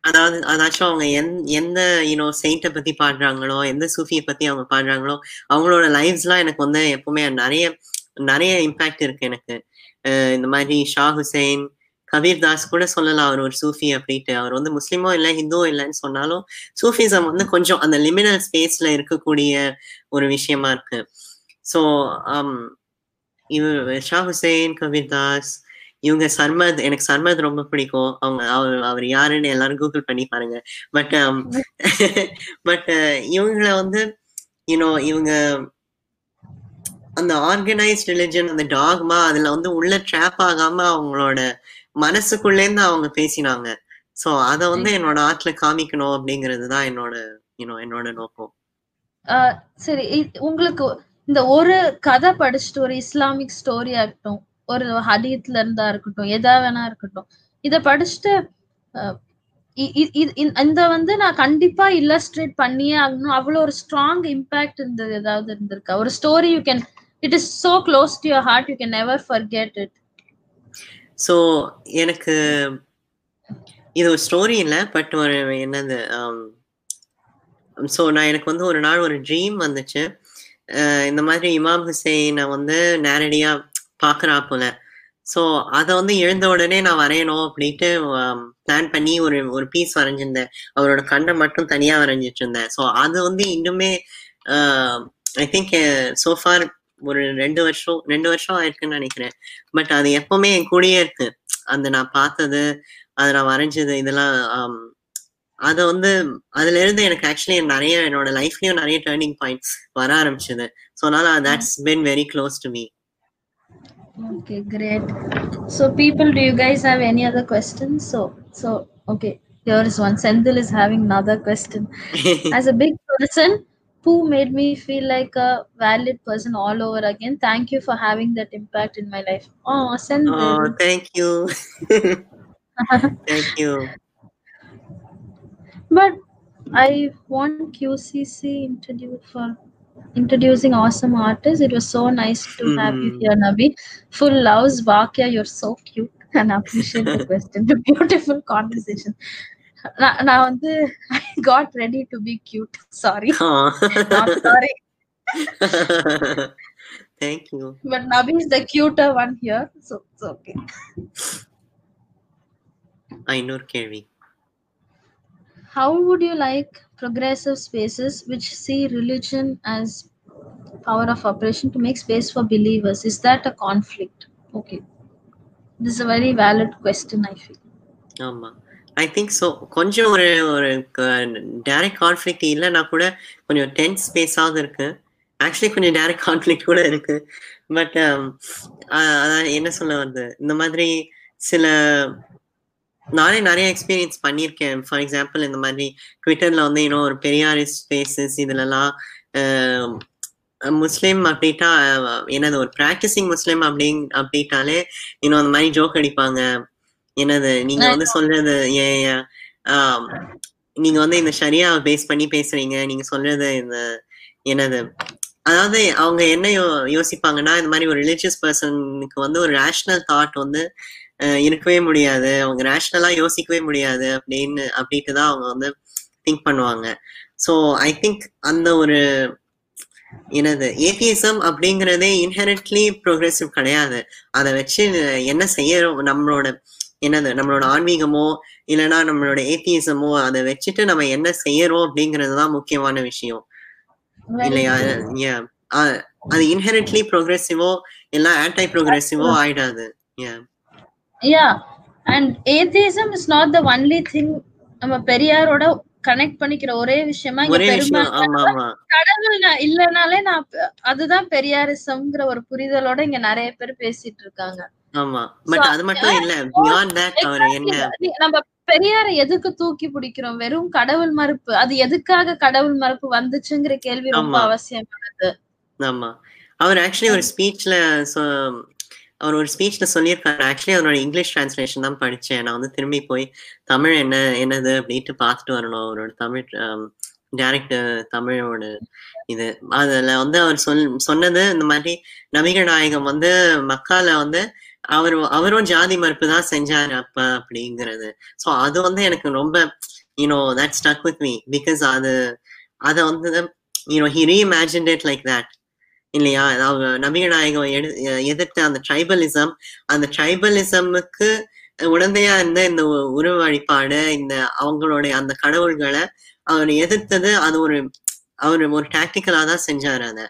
Speaker 2: அதாவது அதாச்சும் அவங்க எந் எந்த யூனோ செயின்ட்டை பத்தி பாடுறாங்களோ எந்த சூஃபியை பத்தி அவங்க பாடுறாங்களோ அவங்களோட லைஃப்ஸ்லாம் எனக்கு வந்து எப்பவுமே நிறைய நிறைய இம்பாக்ட் இருக்கு எனக்கு. இந்த மாதிரி ஷா ஹுசைன் கபீர் தாஸ் கூட சொல்லலாம் அவர் ஒரு சூஃபி அப்படின்ட்டு. அவர் வந்து முஸ்லீமோ இல்லை ஹிந்துவோ இல்லைன்னு சொன்னாலும் சூஃபிசம் வந்து கொஞ்சம் அந்த லிமினல் ஸ்பேஸ்ல இருக்கக்கூடிய ஒரு விஷயமா இருக்கு. ஸோ இவர் ஷா ஹுசைன் கபீர் தாஸ் இவங்க சர்மத் எனக்கு சர்மத் ரொம்ப பிடிக்கும். அவங்க அவர் அவர் யாருன்னு எல்லாரும் கூகுள் பண்ணி பாருங்க. பட் பட் இவங்கள வந்து யூனோ இவங்க அந்த ஆர்கனைஸ்ட் ரிலிஜன் அந்த டாக்மா அதுல வந்து உள்ள ட்ராப் ஆகாம அவங்களோட மனசுக்குள்ளே இருந்து அவங்க பேசினாங்க. சோ அத வந்து என்னோட ஆர்ட்ல காமிக்கணும் அப்படிங்கிறது தான் என்னோட யூனோ என்னோட நோக்கம்.
Speaker 1: சரி. உங்களுக்கு இந்த ஒரு கதை படிச்சுட்டு ஒரு இஸ்லாமிக் ஸ்டோரியா இருக்கட்டும் ஒரு ஹதீத்ல இருந்தா இருக்கட்டும் எதா வேணா இருக்கட்டும். இத படிச்சுட்டு இ- இந்த வந்து நான் கண்டிப்பா இல்லஸ்ட்ரேட் பண்ணியே ஆகணும். அவ்வளவு ஒரு ஸ்ட்ராங் இம்பாக்ட் இருந்தது ஏதாவது இருந்திருக்கா. ஒரு story you can it is so close to your heart you can never forget it
Speaker 2: so எனக்கு இது ஒரு ஸ்டோரி இல்லை பட் ஒரு என்னது um, ஸோ நான் எனக்கு வந்து ஒரு நாள் ஒரு ட்ரீம் வந்துச்சு. இந்த மாதிரி இமாம் ஹுசைனை வந்து நேரடியாக பார்க்குறா போல. ஸோ அதை வந்து எழுந்த உடனே நான் வரையணும் அப்படின்ட்டு um, பிளான் பண்ணி ஒரு ஒரு பீஸ் வரைஞ்சிருந்தேன். அவரோட கண்ணை மட்டும் தனியாக வரைஞ்சிட்டு இருந்தேன் ஸோ அது வந்து இன்னுமே ஐ திங்க் சோஃபார் ஒரு ரெண்டு வருஷம் ரெண்டு வருஷம் ஆயிருக்குன்னு நினைக்கிறேன். பட் அது எப்பவுமே என் கூடயே இருக்கு. அந்த நான் பார்த்தது அதை நான் வரைஞ்சது இதெல்லாம் um, அதை வந்து அதுல இருந்து எனக்கு ஆக்சுவலி நிறைய என்னோட லைஃப்லயும் நிறைய டேர்னிங் பாயிண்ட்ஸ் வர ஆரம்பிச்சது. ஸோ அதனால that's been very close to me
Speaker 1: Okay, great. So, people, do you guys have any other questions? So, so okay, here is one. Sendil is having another question. As a big person, who made me feel like a valid person all over again. Thank you for having that impact in my life. Oh, Sendil.
Speaker 2: oh, thank you. thank you.
Speaker 1: But I want QCC introduce for introducing awesome artists. It was so nice to have you
Speaker 2: Mhm.
Speaker 1: here, Nabi. Full loves, Bakya. You're so cute and I appreciate the question. The beautiful conversation. நான் நான் வந்து I got ready to be cute. Sorry.
Speaker 2: Oh.
Speaker 1: Not sorry.
Speaker 2: thank you.
Speaker 1: But Nabi is the cuter one here. So it's okay.
Speaker 2: ஐநூறு கேள்வி
Speaker 1: How would you like progressive spaces which see religion as power of oppression to make space for believers? Is that a conflict? Okay. This is a very valid question, I feel.
Speaker 2: ஆமா ஐ திங்க் ஸோ கொஞ்சம் ஒரு ஒரு டைரக்ட் கான்ஃப்ளிக்ட் இல்லைனா கூட கொஞ்சம் டென்ஸ் ஸ்பேஸாவது இருக்கு ஆக்சுவலி கொஞ்சம் டைரக்ட் கான்ஃப்ளிக்ட் கூட இருக்கு பட் அதான் என்ன சொல்ல வருது இந்த மாதிரி சில நானே நிறைய எக்ஸ்பீரியன்ஸ் பண்ணியிருக்கேன். ஃபார் எக்ஸாம்பிள் இந்த மாதிரி ட்விட்டர்ல வந்து இன்னும் ஒரு பெரியாரிஸ்ட் ஸ்பேசஸ் இதுலலாம் முஸ்லீம் அப்படின்ட்டா அஹ், என்னது ஒரு ப்ராக்டிசிங் முஸ்லீம் அப்படிங் அப்படின்ட்டாலே இன்னும் அந்த மாதிரி ஜோக் அடிப்பாங்க. என்னது நீங்க வந்து சொல்றது ஏ- ஏ- ஆம், நீங்க வந்து இந்த ஷரியா பேஸ் பண்ணி பேசுறீங்க. நீங்க சொல்றது இந்த என்னது அதாவது அவங்க என்ன யோ யோசிப்பாங்கன்னா இந்த மாதிரி ஒரு ரிலீஜியஸ் பர்சனுக்கு வந்து ஒரு ரேஷனல் தாட் வந்து இருக்கவே முடியாது. அவங்க ரேஷனலா யோசிக்கவே முடியாது அப்படின்னு அப்படின்ட்டு தான் அவங்க வந்து திங்க் பண்ணுவாங்க. ஸோ ஐ திங்க் அந்த ஒரு என்னது ஏபிஎஸ்எம் அப்படிங்கிறதே இன்ஹெரண்ட்லி ப்ரோக்ரெசிவ் கிடையாது. அதை வச்சு என்ன செய்யறோம் நம்மளோட என்னது நம்மளோட ஆன்மீகமோ இல்லைன்னா நம்மளோட ஏத்தியசமோ அதை வச்சுட்டு நம்ம என்ன செய்யறோம் அப்படிங்கிறது தான் முக்கியமான விஷயம். இல்லையா? அது இன்ஹெரண்ட்லி ப்ரோக்ரெசிவோ இல்ல ஆன்டை ப்ரோக்ரெசிவோ ஆயிடாது. Yeah.
Speaker 1: Yeah. And atheism is not the only thing நம்ம பெரியாரோட கனெக்ட் பண்ணிக்கிற ஒரே விஷயமா இங்க
Speaker 2: ஆமா
Speaker 1: கடவுள் இல்லனாலே நான் அதுதான் பெரியாரிசம்ங்கிற ஒரு புரிதலோட இங்க நிறைய பேர் பேசிட்டு இருக்காங்க. நம்ம பெரியாரை எதுக்கு தூக்கி பிடிக்கிறோம்? வெறும் கடவுள் மறுப்பு. அது எதுக்காக கடவுள் மறுப்பு வந்துச்சுங்கிற கேள்வி ரொம்ப. அவசியமானது.
Speaker 2: ஆமா. அவர் ஆக்சுவலி ஒரு ஸ்பீச்ல அவர் ஒரு ஸ்பீச்ல சொல்லியிருக்காரு. ஆக்சுவலி அவரோட இங்கிலீஷ் டிரான்ஸ்லேஷன் தான் படிச்சேன். நான் வந்து திரும்பி போய் தமிழ் என்ன என்னது அப்படின்ட்டு பார்த்துட்டு வரணும். அவரோட தமிழ் டேரக்ட் தமிழோட இது. அதுல வந்து அவர் சொல் சொன்னது இந்த மாதிரி நபிகள் நாயகம் வந்து மக்கால வந்து அவர் அவரும் ஜாதி மறுப்பு தான் செஞ்சாரு அப்ப அப்படிங்கிறது. ஸோ அது வந்து எனக்கு ரொம்ப you know that stuck with me because அது அதை வந்து you know he reimagine it like that இல்லையா? அவங்க நாயகம் எடு எதிர்த்த அந்த ட்ரைபலிசம் அந்த ட்ரைபலிசமுக்கு உடந்தையா இருந்த இந்த உருவ வழிபாடு இந்த அவங்களுடைய அந்த கடவுள்களை அவர் எதிர்த்தது அது ஒரு அவர் ஒரு டாக்டிக்கலா தான் செஞ்சாரு அத.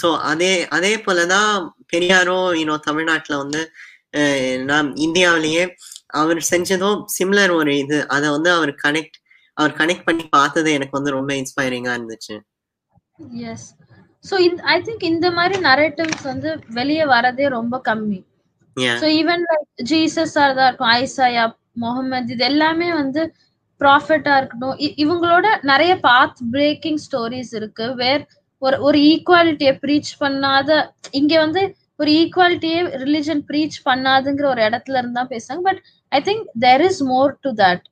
Speaker 2: சோ அதே அதே போலதான் பெரியாரும் இன்னும் தமிழ்நாட்டுல வந்து நாம் இந்தியாவிலேயே அவர் செஞ்சதும் சிம்லர் ஒரு இது. அதை வந்து அவர் கனெக்ட் அவர் கனெக்ட் பண்ணி பார்த்தது எனக்கு வந்து ரொம்ப இன்ஸ்பைரிங்கா இருந்துச்சு.
Speaker 1: எஸ் ஸோ ஐ திங்க் இந்த மாதிரி நரேட்டிவ்ஸ் வந்து வெளியே வரதே ரொம்ப கம்மி. ஸோ ஈவன் லைக் ஜீசஸ் தான் இருக்கும் ஐசாயா முகமது இது எல்லாமே வந்து ப்ராஃபிட்டா இருக்கட்டும். இவங்களோட நிறைய பாத் பிரேக்கிங் ஸ்டோரிஸ் இருக்கு வேர் ஒரு ஒரு ஈக்குவாலிட்டியை ப்ரீச் பண்ணாத இங்க வந்து ஒரு ஈக்குவாலிட்டியே ரிலிஜன் ப்ரீச் பண்ணாதுங்கிற ஒரு இடத்துல இருந்தா பேசுறாங்க. But I think there is more
Speaker 2: to that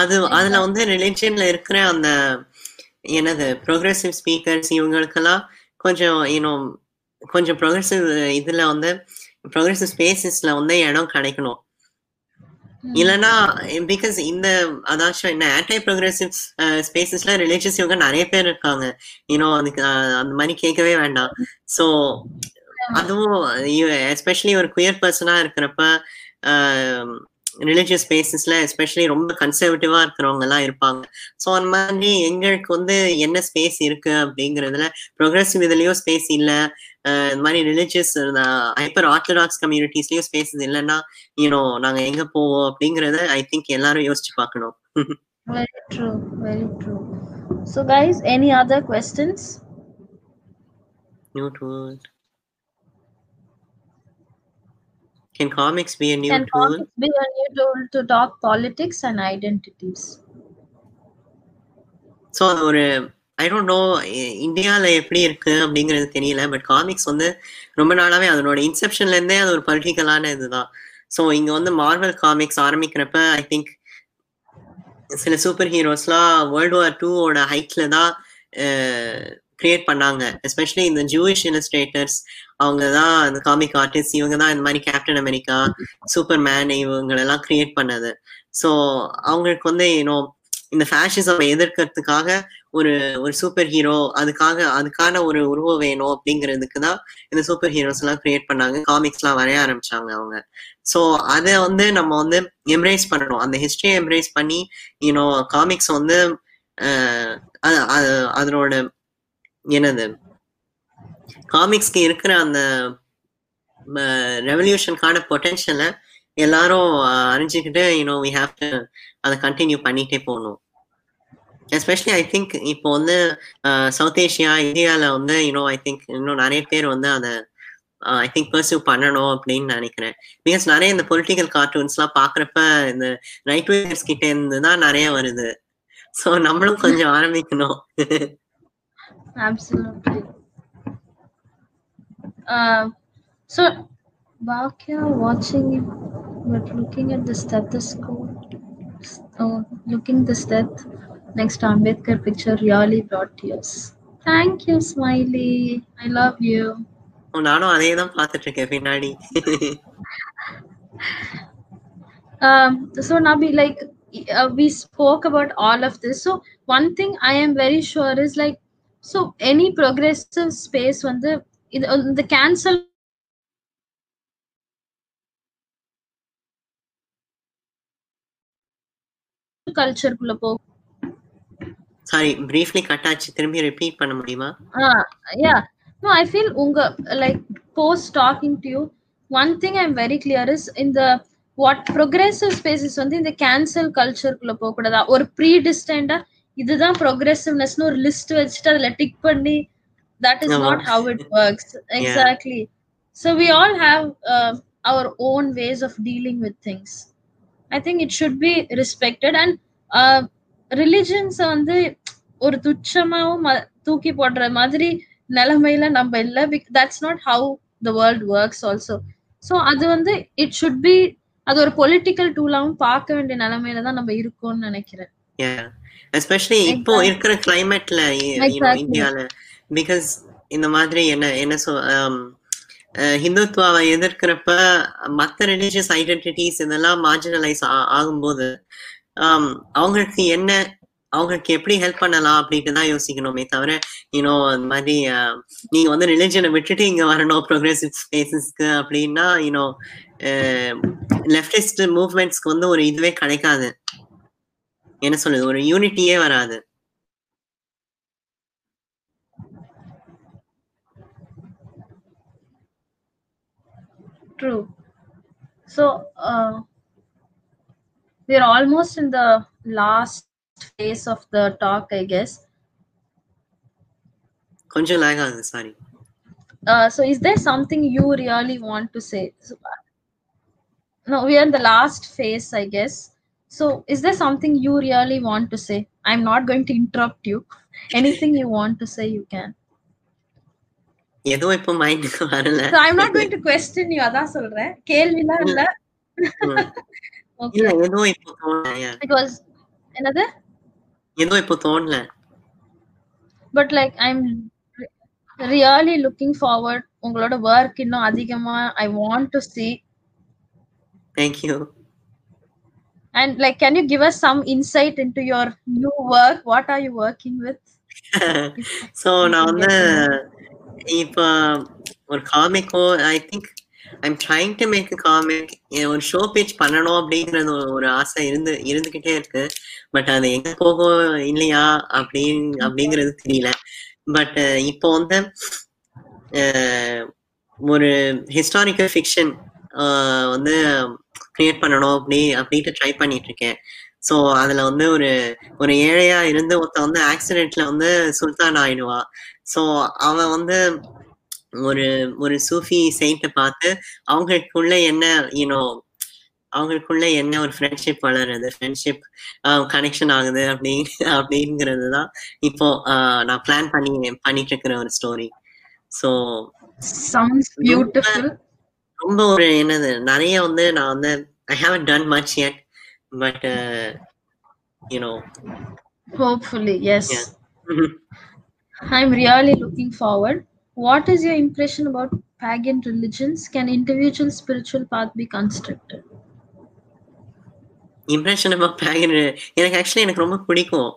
Speaker 2: அது அதுல வந்து ரிலிஜன்ல இருக்கிற அந்த என்னது ப்ரோக்ரஸிவ் ஸ்பீக்கர்ஸ் இவங்களுக்கெல்லாம் கொஞ்சம் இன்னும் கொஞ்சம் ப்ரோக்ரஸிவ் இதுல வந்து ப்ரோக்ரஸிவ் ஸ்பேசஸ்ல வந்து இடம் கிடைக்கணும். இல்லைன்னா பிகாஸ் இந்த அதாச்சும் என்ன ஆன்டி ப்ரோக்ரஸிவ் ஸ்பேசஸ்ல ரிலேஷன்ஸ் இவங்க நிறைய பேர் இருக்காங்க. யூனோ அதுக்கு அந்த மாதிரி கேட்கவே வேண்டாம். ஸோ அதுவும் எஸ்பெஷலி ஒரு குயர் பர்சனா இருக்கிறப்ப ரிலிஜியஸ் ஸ்பேசஸ்ல எஸ்பெஷலி ரொம்ப கன்சர்வேட்டிவா இருக்கிறவங்க எல்லாம் இருப்பாங்க ஸோ அந்த மாதிரி எங்களுக்கு வந்து என்ன ஸ்பேஸ் இருக்கு அப்படிங்கறதுல ப்ரோக்ரஸிவ் இதுலயும் ஸ்பேஸ் இல்ல இந்த மாதிரி ரிலிஜியஸ் ஹைப்பர் ஆர்த்தடாக்ஸ் கம்யூனிட்டிஸ்லயும் ஸ்பேசஸ் இல்லைன்னா யூனோ நாங்க எங்க போவோம் அப்படிங்கறத ஐ திங்க் எல்லாரும் யோசிச்சு பார்க்கணும்
Speaker 1: Very true, very true. So, guys, any other questions?
Speaker 2: New tool. Can comics be a new
Speaker 1: Can
Speaker 2: tool?
Speaker 1: comics be a new tool to talk politics and identities?
Speaker 2: So அது ஒரு ஐ டோன்ட் நோ இந்தியாவில் எப்படி இருக்கு அப்படிங்கிறது தெரியல பட் காமிக்ஸ் வந்து ரொம்ப நாளாவே அதனோட இன்செப்ஷன்ல இருந்தே அது ஒரு பொலிட்டிக்கலான இதுதான் ஸோ இங்க வந்து மார்வல் காமிக்ஸ் ஆரம்பிக்கிறப்ப ஐ திங்க் சில சூப்பர் ஹீரோஸ்லாம் வேர்ல்டு வார் டூவோட ஹைட்ல தான் கிரியேட் பண்ணாங்க எஸ்பெஷலி இந்த ஜூயிஷ் இலஸ்ட்ரேட்டர்ஸ் அவங்க தான் அந்த காமிக் ஆர்டிஸ்ட் இவங்க தான் இந்த மாதிரி கேப்டன் அமெரிக்கா சூப்பர் மேன் இவங்களெல்லாம் கிரியேட் பண்ணது. ஸோ அவங்களுக்கு வந்து ஏன்னோ இந்த ஃபேஷிசம் எதிர்க்கிறதுக்காக ஒரு ஒரு சூப்பர் ஹீரோ அதுக்காக அதுக்கான ஒரு உருவம் வேணும் அப்படிங்கிறதுக்கு தான் இந்த சூப்பர் ஹீரோஸ் எல்லாம் கிரியேட் பண்ணாங்க. காமிக்ஸ் எல்லாம் வரைய ஆரம்பிச்சாங்க அவங்க. ஸோ அதை வந்து நம்ம வந்து எம்ப்ரேஸ் பண்ணணும். அந்த ஹிஸ்டரியை எம்ப்ரேஸ் பண்ணி யூனோ காமிக்ஸ் வந்து அதனோட என்னது? காமிக்ஸ்க்கு இருக்கிற அந்த ரெவல்யூஷனுக்கான பொட்டென்ஷியலை எல்லாரும் அறிஞ்சுக்கிட்டு you know we have to அதை கண்டினியூ பண்ணிகிட்டே போகணும். எஸ்பெஷலி ஐ திங்க் இப்போ வந்து சவுத் ஏஷியா இந்தியாவில் வந்து யூனோ ஐ திங்க் இன்னும் நிறைய பேர் வந்து அதை ஐ திங்க் பர்சியூ பண்ணணும் அப்படின்னு நினைக்கிறேன். பிகாஸ் நிறைய இந்த பொலிட்டிக்கல் கார்ட்டூன்ஸ்லாம் பார்க்குறப்ப இந்த ரைட் விங்கர்ஸ் கிட்ட இருந்து தான் நிறைய வருது. ஸோ நம்மளும் கொஞ்சம் ஆரம்பிக்கணும்.
Speaker 1: Absolutely. Uh, so, Bakya watching it, but looking at the stethoscope, oh, looking the steth next to Ambedkar picture really brought tears. Thank you, Smiley. I love you.
Speaker 2: நானும் அதே தான் பார்த்துட்டு இருக்கேன் பின்னாடி
Speaker 1: um, so Nabi, like uh, we spoke about all of this. So one thing I am very sure is like, so any progressive space when the in the cancel culture குள்ள போ
Speaker 2: சாரி பிரீஃப்லி கட் ஆச்சு திரும்பி ரிப்பீட் பண்ண முடியுமா
Speaker 1: Ah, yeah. No, I feel unga like post talking to you. One thing I'm very clear is in the what progressive spaces வந்து இந்த கேன்சல் கல்ச்சருக்குள்ள போக கூடாதா ஒரு ப்ரீ டிஸ்டண்டா இதுதான் ப்ரோக்ரெசிவ்னஸ்னு ஒரு லிஸ்ட் வச்சுட்டு அதுல டிக் பண்ணி தட் இஸ்
Speaker 2: ஆமா.
Speaker 1: Not how it works exactly so we all have our own ways of dealing with things I think it should be respected and ரிலிஜன்ஸை வந்து ஒரு துச்சமாவும் தூக்கி போடுற மாதிரி நிலைமையில நம்ம இல்ல. That's not how the world works also so அது வந்து இட் ஷுட் பி அது ஒரு பொலிட்டிக்கல் டூலாவும் பார்க்க வேண்டிய நிலைமையில தான் நம்ம இருக்கோம்னு நினைக்கிறேன்.
Speaker 2: எஸ்பெஷலி இப்போ
Speaker 1: Exactly.
Speaker 2: இருக்கிற கிளைமேட்ல
Speaker 1: Exactly.
Speaker 2: இந்தியால பிகாஸ் இந்த மாதிரி என்ன என்ன சொ um, uh, ஹிந்துத்வாவை எதிர்க்கிறப்ப மற்ற ரிலீஜியஸ் ஐடென்டிட்டிஸ் இதெல்லாம் மார்ஜினலைஸ் ஆகும்போது um, அவங்களுக்கு என்ன அவங்களுக்கு எப்படி ஹெல்ப் பண்ணலாம் அப்படின்ட்டு தான் யோசிக்கணுமே தவிர யூனோ இந்த மாதிரி um, நீங்க வந்து ரிலிஜனை விட்டுட்டு இங்க வரணும் ப்ரோக்ரெசிவ் ஸ்பேசஸ்க்கு அப்படின்னா யூனோ லெஃப்டிஸ்ட் மூவ்மெண்ட்ஸ்க்கு வந்து ஒரு இதுவே கிடைக்காது. என்ன சொல்லுது ஒரு யூனிட்டியே வராது.
Speaker 1: True. So uh, we are almost in the last phase of the talk, I guess. Uh, so is there something you really want to say? Uh, no we are in the last phase i guess. So is there something you really want to say? I'm not going to interrupt you. Anything you want to say you can.
Speaker 2: எதுவும் இப்போ மைண்டுக்கு வரல.
Speaker 1: So I'm not going to question you அதான் சொல்றேன். கேள்விலாம் இல்ல.
Speaker 2: இல்ல எதுவும் இப்போ தோணல yeah.
Speaker 1: பிகாஸ் என்னது?
Speaker 2: எதுவும் இப்போ தோணல.
Speaker 1: But like I'm really looking forward உங்களோட ஒர்க் இன்னும் அதிகமா I want to see.
Speaker 2: Thank you
Speaker 1: and like can you give us some insight into your new work? What are you working with?
Speaker 2: So நான் வந்து இப்போ um, ஒரு காமிக்கோ I think I'm trying to make comic ஒரு ஷோ பேஜ் பண்ணணும் அப்படிங்கிறது ஒரு- ஆசை இருந்து இருந்துகிட்டே இருக்கு. பட் அது எங்க போகும் இல்லையா அப்படின் அப்படிங்கிறது தெரியல. பட் இப்போ வந்து ஒரு ஹிஸ்டாரிக்கல் ஃபிக்ஷன் வந்து கிரியேட் பண்ணணும் அப்படி அப்படின்ட்டு ட்ரை பண்ணிட்டு இருக்கேன் ஸோ அதுல வந்து ஒரு ஒரு ஏழையா இருந்து ஒருத்தன் வந்து ஆக்சிடென்ட்ல வந்து சுல்தான் ஆயிடுவா. ஸோ அவன் வந்து ஒரு ஒரு சூஃபி செயின்ட்டை பார்த்து அவங்களுக்குள்ள என்ன யூனோ அவங்களுக்குள்ள என்ன ஒரு ஃப்ரெண்ட்ஷிப் வளருது? ஃப்ரெண்ட்ஷிப் கனெக்ஷன் ஆகுது அப்படி அப்படிங்கிறது தான் இப்போ நான் பிளான் பண்ணி பண்ணிட்டு இருக்கிற ஒரு ஸ்டோரி ஸோ ரொம்ப ஒரு என்னது நிறைய வந்து நான் வந்து I have done much yet but you know
Speaker 1: hopefully yes.
Speaker 2: Yeah.
Speaker 1: i'm really looking forward. What is your impression about pagan religions? Can individual spiritual path be constructed?
Speaker 2: Impression about pagan எனக்கு ஆக்சுவலி எனக்கு ரொம்ப பிடிக்கும்.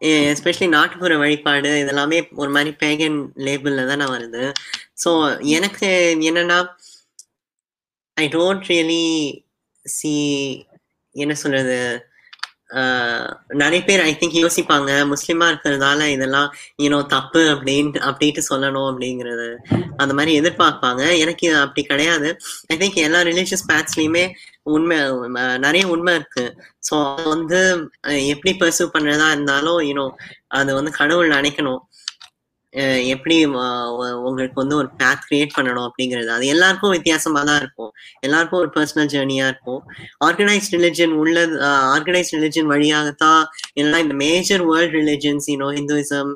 Speaker 2: Eh, எஸ்பெஷலி நாட்டுப்புற வழிபாடு இதெல்லாமே ஒரு மாதிரி பேகன் லேபிளில் தானே வருது. ஸோ எனக்கு என்னன்னா ஐ டோன்ட் ரியலி சி என்ன சொல்றது நிறைய பேர் ஐ திங்க் யோசிப்பாங்க முஸ்லீமா இருக்கிறதால இதெல்லாம் யூனோ தப்பு அப்படின்னு அப்படின்ட்டு சொல்லணும் அப்படிங்கிறது. அந்த மாதிரி எதிர்பார்ப்பாங்க. எனக்கு இது அப்படி கிடையாது. ஐ திங்க் எல்லா ரிலீஜியஸ் பேட்ஸ்லயுமே உண்மை நிறைய உண்மை இருக்கு. ஸோ அது வந்து எப்படி பர்சூ பண்றதா இருந்தாலும் யூனோ அது வந்து கடவுள் நினைக்கணும். எப்படி உங்களுக்கு வந்து ஒரு பேத் கிரியேட் பண்ணணும் அப்படிங்கிறது. அது எல்லாருக்கும் வித்தியாசமா தான் இருக்கும். எல்லாருக்கும் ஒரு பர்சனல் ஜேர்னியாக இருக்கும். ஆர்கனைஸ் ரிலிஜன் உள்ள ஆர்கனைஸ் ரிலிஜன் வழியாகத்தான் எல்லாம் இந்த major world religions you know Hinduism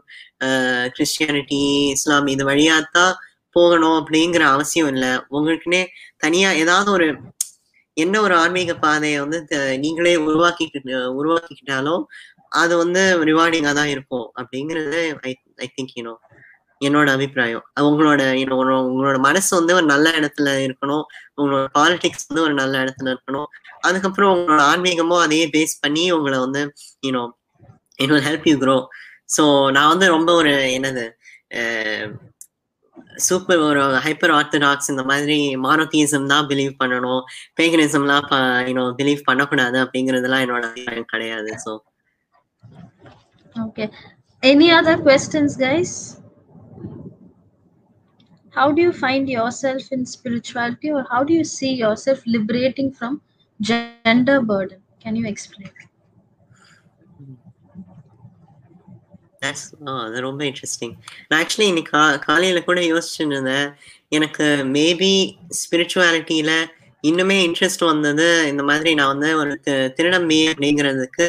Speaker 2: Christianity Islam இது வழியாகத்தான் போகணும் அப்படிங்கிற அவசியம் இல்லை. உங்களுக்குன்னே தனியாக ஏதாவது ஒரு என்ன ஒரு ஆன்மீக பாதையை வந்து த- நீங்களே உருவாக்கிட்டு உருவாக்கிக்கிட்டாலும் அது வந்து ரிவார்டிங்காக தான் இருக்கும் அப்படிங்கிறது ஐ ஐ திங்க் யூனோ என்னோட அபிப்பிராயம். உங்களோட உங்களோட மனசு வந்து ஒரு நல்ல இடத்துல இருக்கணும். உங்களோட பாலிடிக்ஸ் வந்து ஒரு நல்ல இடத்துல இருக்கணும். அதுக்கப்புறம் உங்களோட ஆன்மீகமும் அதையே பேஸ் பண்ணி உங்களை வந்து you know it will help you grow so நான் வந்து ரொம்ப ஒரு என்னது சூப்பர் ஒரு ஹைப்பர் ஆர்த்தடாக்ஸ் இந்த மாதிரி மானோத்திசம் தான் பிலீவ் பண்ணணும். பேகனிசம்லாம் யூனோ பிலீவ் பண்ணக்கூடாது அப்படிங்கிறதுலாம் என்னோட அபிப்பிராயம் கிடையாது. So
Speaker 1: okay any other questions guys how do you find yourself in spirituality or how do you see yourself liberating from gender burden can you explain
Speaker 2: that's அது ரொம்ப இன்ட்ரெஸ்டிங் நான் ஆக்சுவலி இன்னைக்கு கா காலையில கூட யோசிச்சுட்டு இருந்தேன் எனக்கு மேபி ஸ்பிரிச்சுவாலிட்டியில இன்னுமே இன்ட்ரெஸ்ட் வந்தது. இந்த மாதிரி நான் வந்து ஒரு தி- திருநம்பி அப்படிங்கிறதுக்கு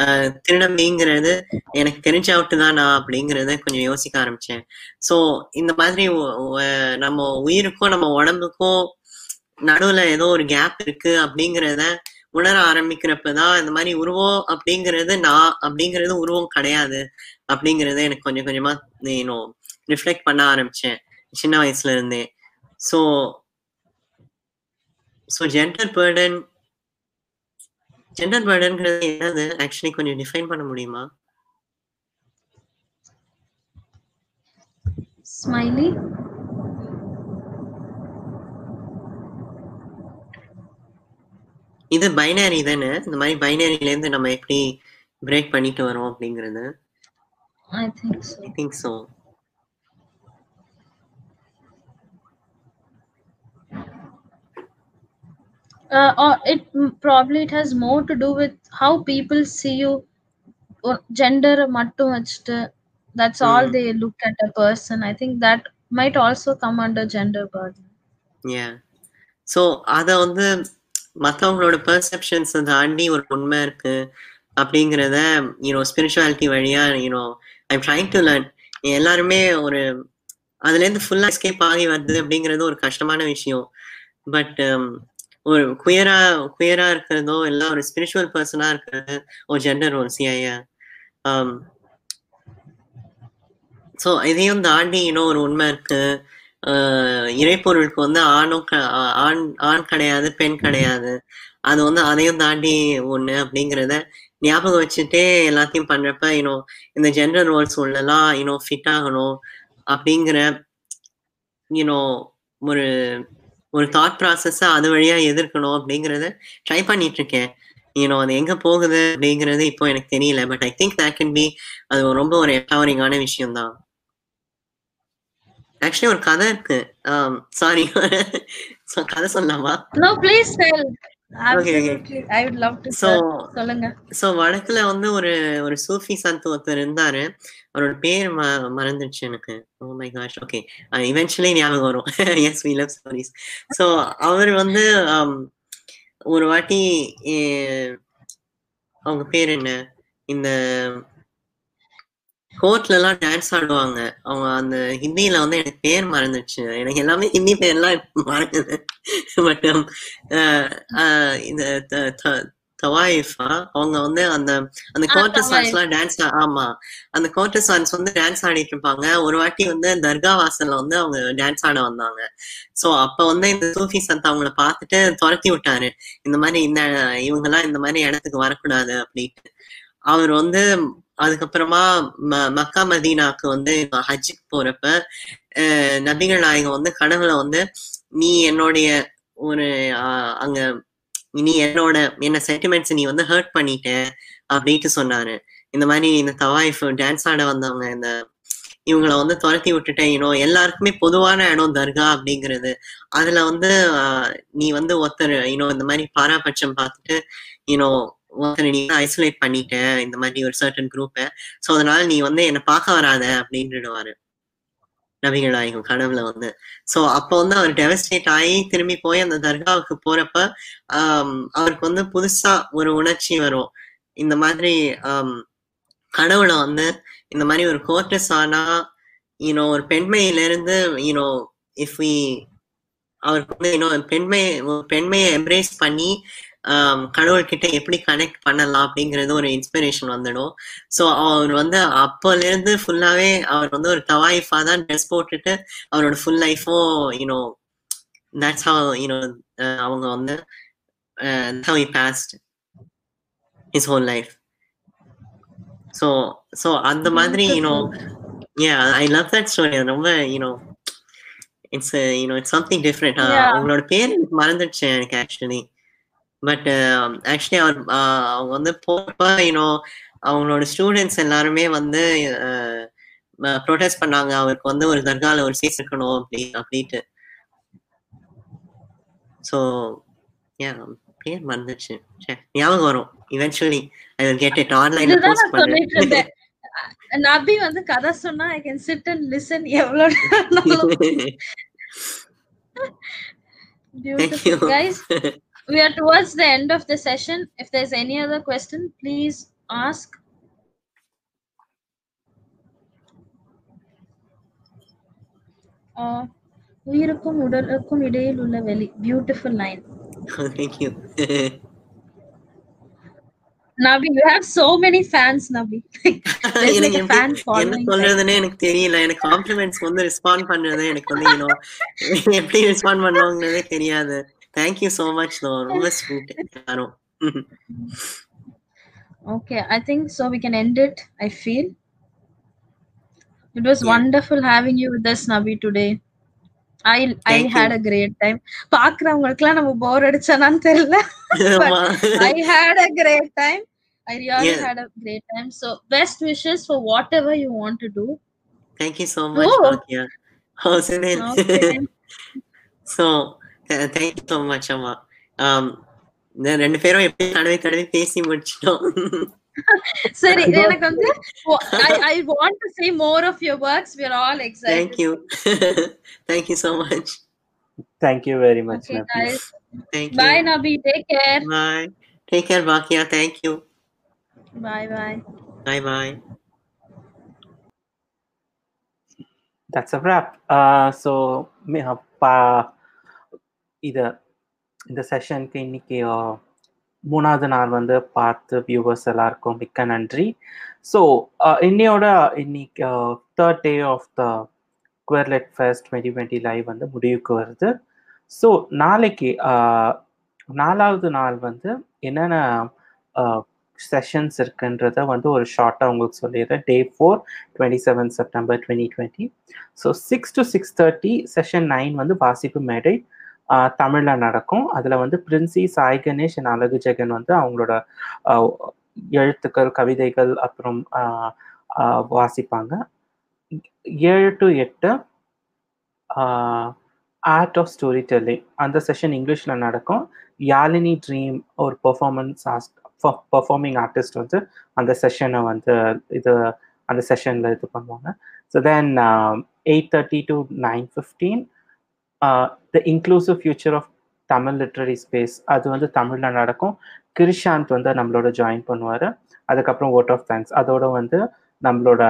Speaker 2: ஆஹ், திருநம்பிங்கிறது எனக்கு தெரிஞ்ச அவுட்டு நான் அப்படிங்கிறத கொஞ்சம் யோசிக்க ஆரம்பிச்சேன். ஸோ இந்த மாதிரி நம்ம உயிருக்கும் நம்ம உடம்புக்கும் நடுவுல ஏதோ ஒரு கேப் இருக்கு அப்படிங்கிறத உணர ஆரம்பிக்கிறப்பதான் இந்த மாதிரி உருவம் அப்படிங்கிறது நான் அப்படிங்கிறது உருவம் கிடையாது அப்படிங்கறத எனக்கு கொஞ்சம் கொஞ்சமா இன்னும் ரிஃப்ளெக்ட் பண்ண ஆரம்பிச்சேன். சின்ன வயசுல இருந்தே. So so gender burden gender பேர்டன்ங்கிறது என்னது? ஆக்சுவலி கொஞ்சம் டிஃபைன் பண்ண முடியுமா?
Speaker 1: Smiley.
Speaker 2: இது பைனரி தானே? இந்த மாதிரி பைனரியில இருந்து நம்ம எப்படி பிரேக் பண்ணிட்டு வரோம் அப்படிங்கிறது?
Speaker 1: I think so.
Speaker 2: I think so
Speaker 1: uh, or it mm, probably it has more to do with how people see you. Or gender மட்டும் வச்சுட்டு that's all
Speaker 2: Mm.
Speaker 1: they look at a person. I think that might also come under gender burden.
Speaker 2: ஏ ஸோ அதை வந்து மற்றவங்களோட பெர்செப்ஷன்ஸ் தாண்டி ஒரு உண்மை இருக்கு அப்படிங்கிறத யூனோ ஸ்பிரிச்சுவாலிட்டி வழியா you know I'm trying to learn எல்லாருமே ஒரு அதுல இருந்து ஃபுல்லா எஸ்கேப் ஆகி வருது அப்படிங்கிறது ஒரு கஷ்டமான விஷயம். பட் ஒரு குயரா குயரா இருக்கிறதோ இல்ல ஒரு ஸ்பிரிச்சுவல் பர்சனா இருக்கிறது ஒரு ஜெண்டர் ரோல்ஸ் சிஐயா ஸோ இதையும் தாண்டி இன்னும் ஒரு உண்மை இருக்கு. இறைப்பொருளுக்கு வந்து ஆணும் க- ஆண் ஆண் கிடையாது பெண் கிடையாது. அது வந்து அதையும் தாண்டி ஒண்ணு அப்படிங்கிறத ஞாபகம் வச்சுட்டே எல்லாத்தையும் பண்றப்ப இன்னும் இந்த ஜென்ரல் ரோல்ஸ் உள்ளலாம் இன்னும் ஃபிட் ஆகணும் அப்படிங்கிற இன்னும் ஒரு ஒரு தாட் ப்ராசஸ அது வழியா எதிர்க்கணும் அப்படிங்கறத ட்ரை பண்ணிட்டு இருக்கேன் யூனோ அது எங்க போகுது அப்படிங்கிறது இப்போ எனக்கு தெரியல. But I think that can be அது ரொம்ப ஒரு எம்பவரிங்கான விஷயம் தான் ஆக்சுவலி ஒரு கதை இருக்கு. சாரி கதை சொல்லலாமா? வடக்குல வந்து ஒரு ஒரு சூஃபி சந்த் ஒருத்தர் இருந்தாரு. அவரோட பேர் ம மறந்துடுச்சு எனக்கு. Oh my gosh okay eventually ஞாபகம் வரும். Yes we love stories so அவர் வந்து um, ஒரு வாட்டி அவங்க பேர் என்ன? இந்த கோர்ட்ல எல்லாம் டான்ஸ் ஆடுவாங்க. அவங்க அந்த ஹிந்தியில வந்து எனக்கு பேர் மறந்துடுச்சு. எனக்கு எல்லாமே ஹிந்தி பேர்லாம் மறக்குது. பட் இந்த த- த- தவாயிஃபா அவங்க வந்து அந்த அந்த கோர்ட்டர். சான்ஸ் எல்லாம் டான்ஸ் ஆமா. அந்த கோர்ட்டர் சான்ஸ் வந்து டான்ஸ் ஆடிட்டு இருப்பாங்க. ஒரு வாட்டி வந்து தர்கா வாசல்ல வந்து அவங்க டான்ஸ் ஆட வந்தாங்க. சோ அப்ப வந்து இந்த சூஃபி சந்த் அவங்கள பார்த்துட்டு துரத்தி விட்டாரு. இந்த மாதிரி இந்த இவங்க எல்லாம் இந்த மாதிரி இடத்துக்கு வரக்கூடாது அப்படின்ட்டு. அவர் வந்து அதுக்கப்புறமா ம- மக்கா மதீனாக்கு வந்து ஹஜ்ஜுக்கு போறப்ப அஹ், நபிகள் நாயகம் வந்து கனவுல வந்து நீ என்னுடைய ஒரு அங்க நீ என்னோட என்ன சென்டிமெண்ட்ஸ் நீ வந்து ஹர்ட் பண்ணிட்ட அப்படின்ட்டு சொன்னாரு. இந்த மாதிரி இந்த தவாயிஃப் டான்ஸ் ஆட வந்தவங்க இந்த இவங்கள வந்து துரத்தி விட்டுட்டேன் யூனோ எல்லாருக்குமே பொதுவான இடம் தர்கா அப்படிங்கிறது. அதுல வந்து நீ வந்து ஒருத்தர் யூனோ இந்த மாதிரி பாராபட்சம் பார்த்துட்டு யூனோ ஒருத்தனை நீ ஐசோலேட் பண்ணிட்ட இந்த மாதிரி ஒரு சர்டன் குரூப்பை ஸோ அதனால நீ வந்து என்னை பார்க்க வராத அப்படின்னுடுவாரு. நபிகள் நாயகம் கனவுல வந்து. சோ அப்போ வந்து அவர் டெவஸ்டேட் ஆகி திரும்பி போய் அந்த தர்காவுக்கு போறப்ப அவருக்கு வந்து புதுசா ஒரு உணர்ச்சி வரும். இந்த மாதிரி கடவுளை வந்து இந்த மாதிரி ஒரு கோர்ட்டஸ் ஆனா யூனோ ஒரு பெண்மையில இருந்து யூனோ இஃப் வி அவருக்கு வந்து இன்னும் பெண்மை பெண்மையை எம்ப்ரேஸ் பண்ணி கடவுள்கிட்ட எப்படி கனெக்ட் பண்ணலாம் அப்படிங்கிறது ஒரு இன்ஸ்பிரேஷன் வந்துடும். ஸோ அவர் வந்து அப்போல இருந்து ஃபுல்லாவே அவர் வந்து ஒரு தவாயிஃபா தான் ட்ரெஸ் போட்டுட்டு அவரோட ஃபுல் லைஃபும் யூனோ தட்ஸ் ஹவ் யூனோ அவங்க வந்து how passed his whole life. So so அந்த மாதிரி you know yeah I love that story ரொம்ப you know it's you know it's
Speaker 1: something different.
Speaker 2: அவங்களோட பேர் எனக்கு மறந்துடுச்சு எனக்கு ஆக்சுவலி பட் ஆக்சுவலி அவர் அவங்க வந்து போறப்ப யூனோ அவங்களோட ஸ்டூடெண்ட்ஸ் எல்லாருமே வந்து ப்ரொடெஸ்ட் பண்ணாங்க. அவருக்கு வந்து ஒரு தர்கால ஒரு சீட் இருக்கணும் அப்படி அப்படின்ட்டு. ஸோ யா பேர் மறந்துச்சு ச்சே, ஞாபகம் வரும். Eventually I will get it ஆன்லைன்ல போஸ்ட்
Speaker 1: இருந்தேன் நபி வந்து கதை சொன்னா I can sit and listen எவ்வளவு
Speaker 2: Thank you.
Speaker 1: Guys, we are towards the end of the session. If there's any other question, please ask. Uh, உயிருக்கும் உடலுக்கும் இடையில் உள்ள வெளி beautiful line
Speaker 2: thank you
Speaker 1: Nabi you have so many fans நபி There's like
Speaker 2: எனக்கு
Speaker 1: a fan
Speaker 2: எப்படி- என்ன
Speaker 1: following
Speaker 2: சொல்றதுன்னே எனக்கு தெரியல. எனக்கு காம்ப்ளிமெண்ட்ஸ் வந்து ரெஸ்பாண்ட் பண்றது எனக்கு வந்து யூனோ எப்படி ரெஸ்பாண்ட் பண்ணுவாங்கன்னதே தெரியாது. தேங்க்யூ சோ மச் தோ ரொம்ப ஸ்வீட் எல்லாரும்
Speaker 1: Okay, I think so. We can end it. I feel it was
Speaker 2: Yeah.
Speaker 1: wonderful having you with us, Nabi, today. I I
Speaker 2: Thank
Speaker 1: had a great time. பாக்குறவங்களுக்குலாம் நம்ம போர் அடிச்சானான்னு தெரியல
Speaker 2: ஆமா.
Speaker 1: I had a great time. I really
Speaker 2: Yeah.
Speaker 1: had a great time. So best wishes for whatever you want to do.
Speaker 2: Thank you so much,
Speaker 1: Oh.
Speaker 2: Bhatia. Oh, Sunil.
Speaker 1: Okay.
Speaker 2: so, th- thank you so much, அம்மா. Um, இந்த ரெண்டு பேரும் எப்படி தடவை தடவை பேசி முடிச்சிட்டோம்
Speaker 1: சரி எனக்கு வந்து I, I want to see more of your works. We're all excited.
Speaker 2: Thank you. Thank you so much.
Speaker 3: Thank you very much,
Speaker 1: Okay,
Speaker 3: Nafi.
Speaker 1: guys.
Speaker 2: Thank
Speaker 1: Bye,
Speaker 2: you.
Speaker 1: Nabi. Take care.
Speaker 2: Bye. Take care, Bhakia. Thank you.
Speaker 1: Bye, bye.
Speaker 2: Bye bye.
Speaker 3: that's a wrap. Uh, so, me- uh, பா- இது இந்த செஷனுக்கு இன்னைக்கு மூணாவது நாள் வந்து பார்த்து வியூவர்ஸ் எல்லாருக்கும் மிக்க நன்றி. ஸோ இன்னையோட இன்னைக்கு third day of the quarlet fest twenty twenty live வந்து முடிவுக்கு வருது. ஸோ நாளைக்கு நாலாவது நாள் வந்து என்னென்ன செஷன்ஸ் இருக்குன்றத வந்து ஒரு ஷார்ட்டாக உங்களுக்கு சொல்லிடுறேன். Day four twenty seven September twenty twenty so six to six thirty session nine வந்து வாசிப்பு மேடை. தமிழ்ல நடக்கும். அதுல வந்து பிரின்சி சாய் கணேஷ் அண்ட் அழகு ஜெகன் வந்து அவங்களோட எழுத்துக்கள் கவிதைகள் அப்புறம் வாசிப்பாங்க. ஏழு டு எட்டு ஆர்ட் ஆஃப் ஸ்டோரி டெல்லிங் அந்த செஷன் இங்கிலீஷ்ல நடக்கும். யாழினி ட்ரீம் ஒரு பெர்ஃபார்மன்ஸ் பெர்ஃபார்மிங் ஆர்டிஸ்ட் வந்து அந்த செஷனை வந்து இது அந்த செஷன்ல இது பண்ணுவாங்க. So then eight thirty to nine fifteen the inclusive future of Tamil literary space அது வந்து தமிழில் நடக்கும். கிரிஷாந்த் வந்து நம்மளோட ஜாயின் பண்ணுவார். அதுக்கப்புறம் ஓட் ஆஃப் தேங்க்ஸ் அதோட வந்து நம்மளோட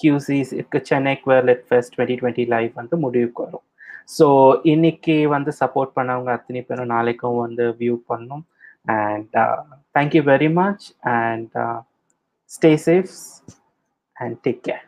Speaker 3: கியூசிஸ் Chennai quarlet fest twenty twenty live வந்து முடிவுக்கு வரும். ஸோ இன்னைக்கு வந்து சப்போர்ட் பண்ணவங்க அத்தனை பேரும் நாளைக்கும் வந்து வியூ பண்ணும். And thank you very much and stay safe and take care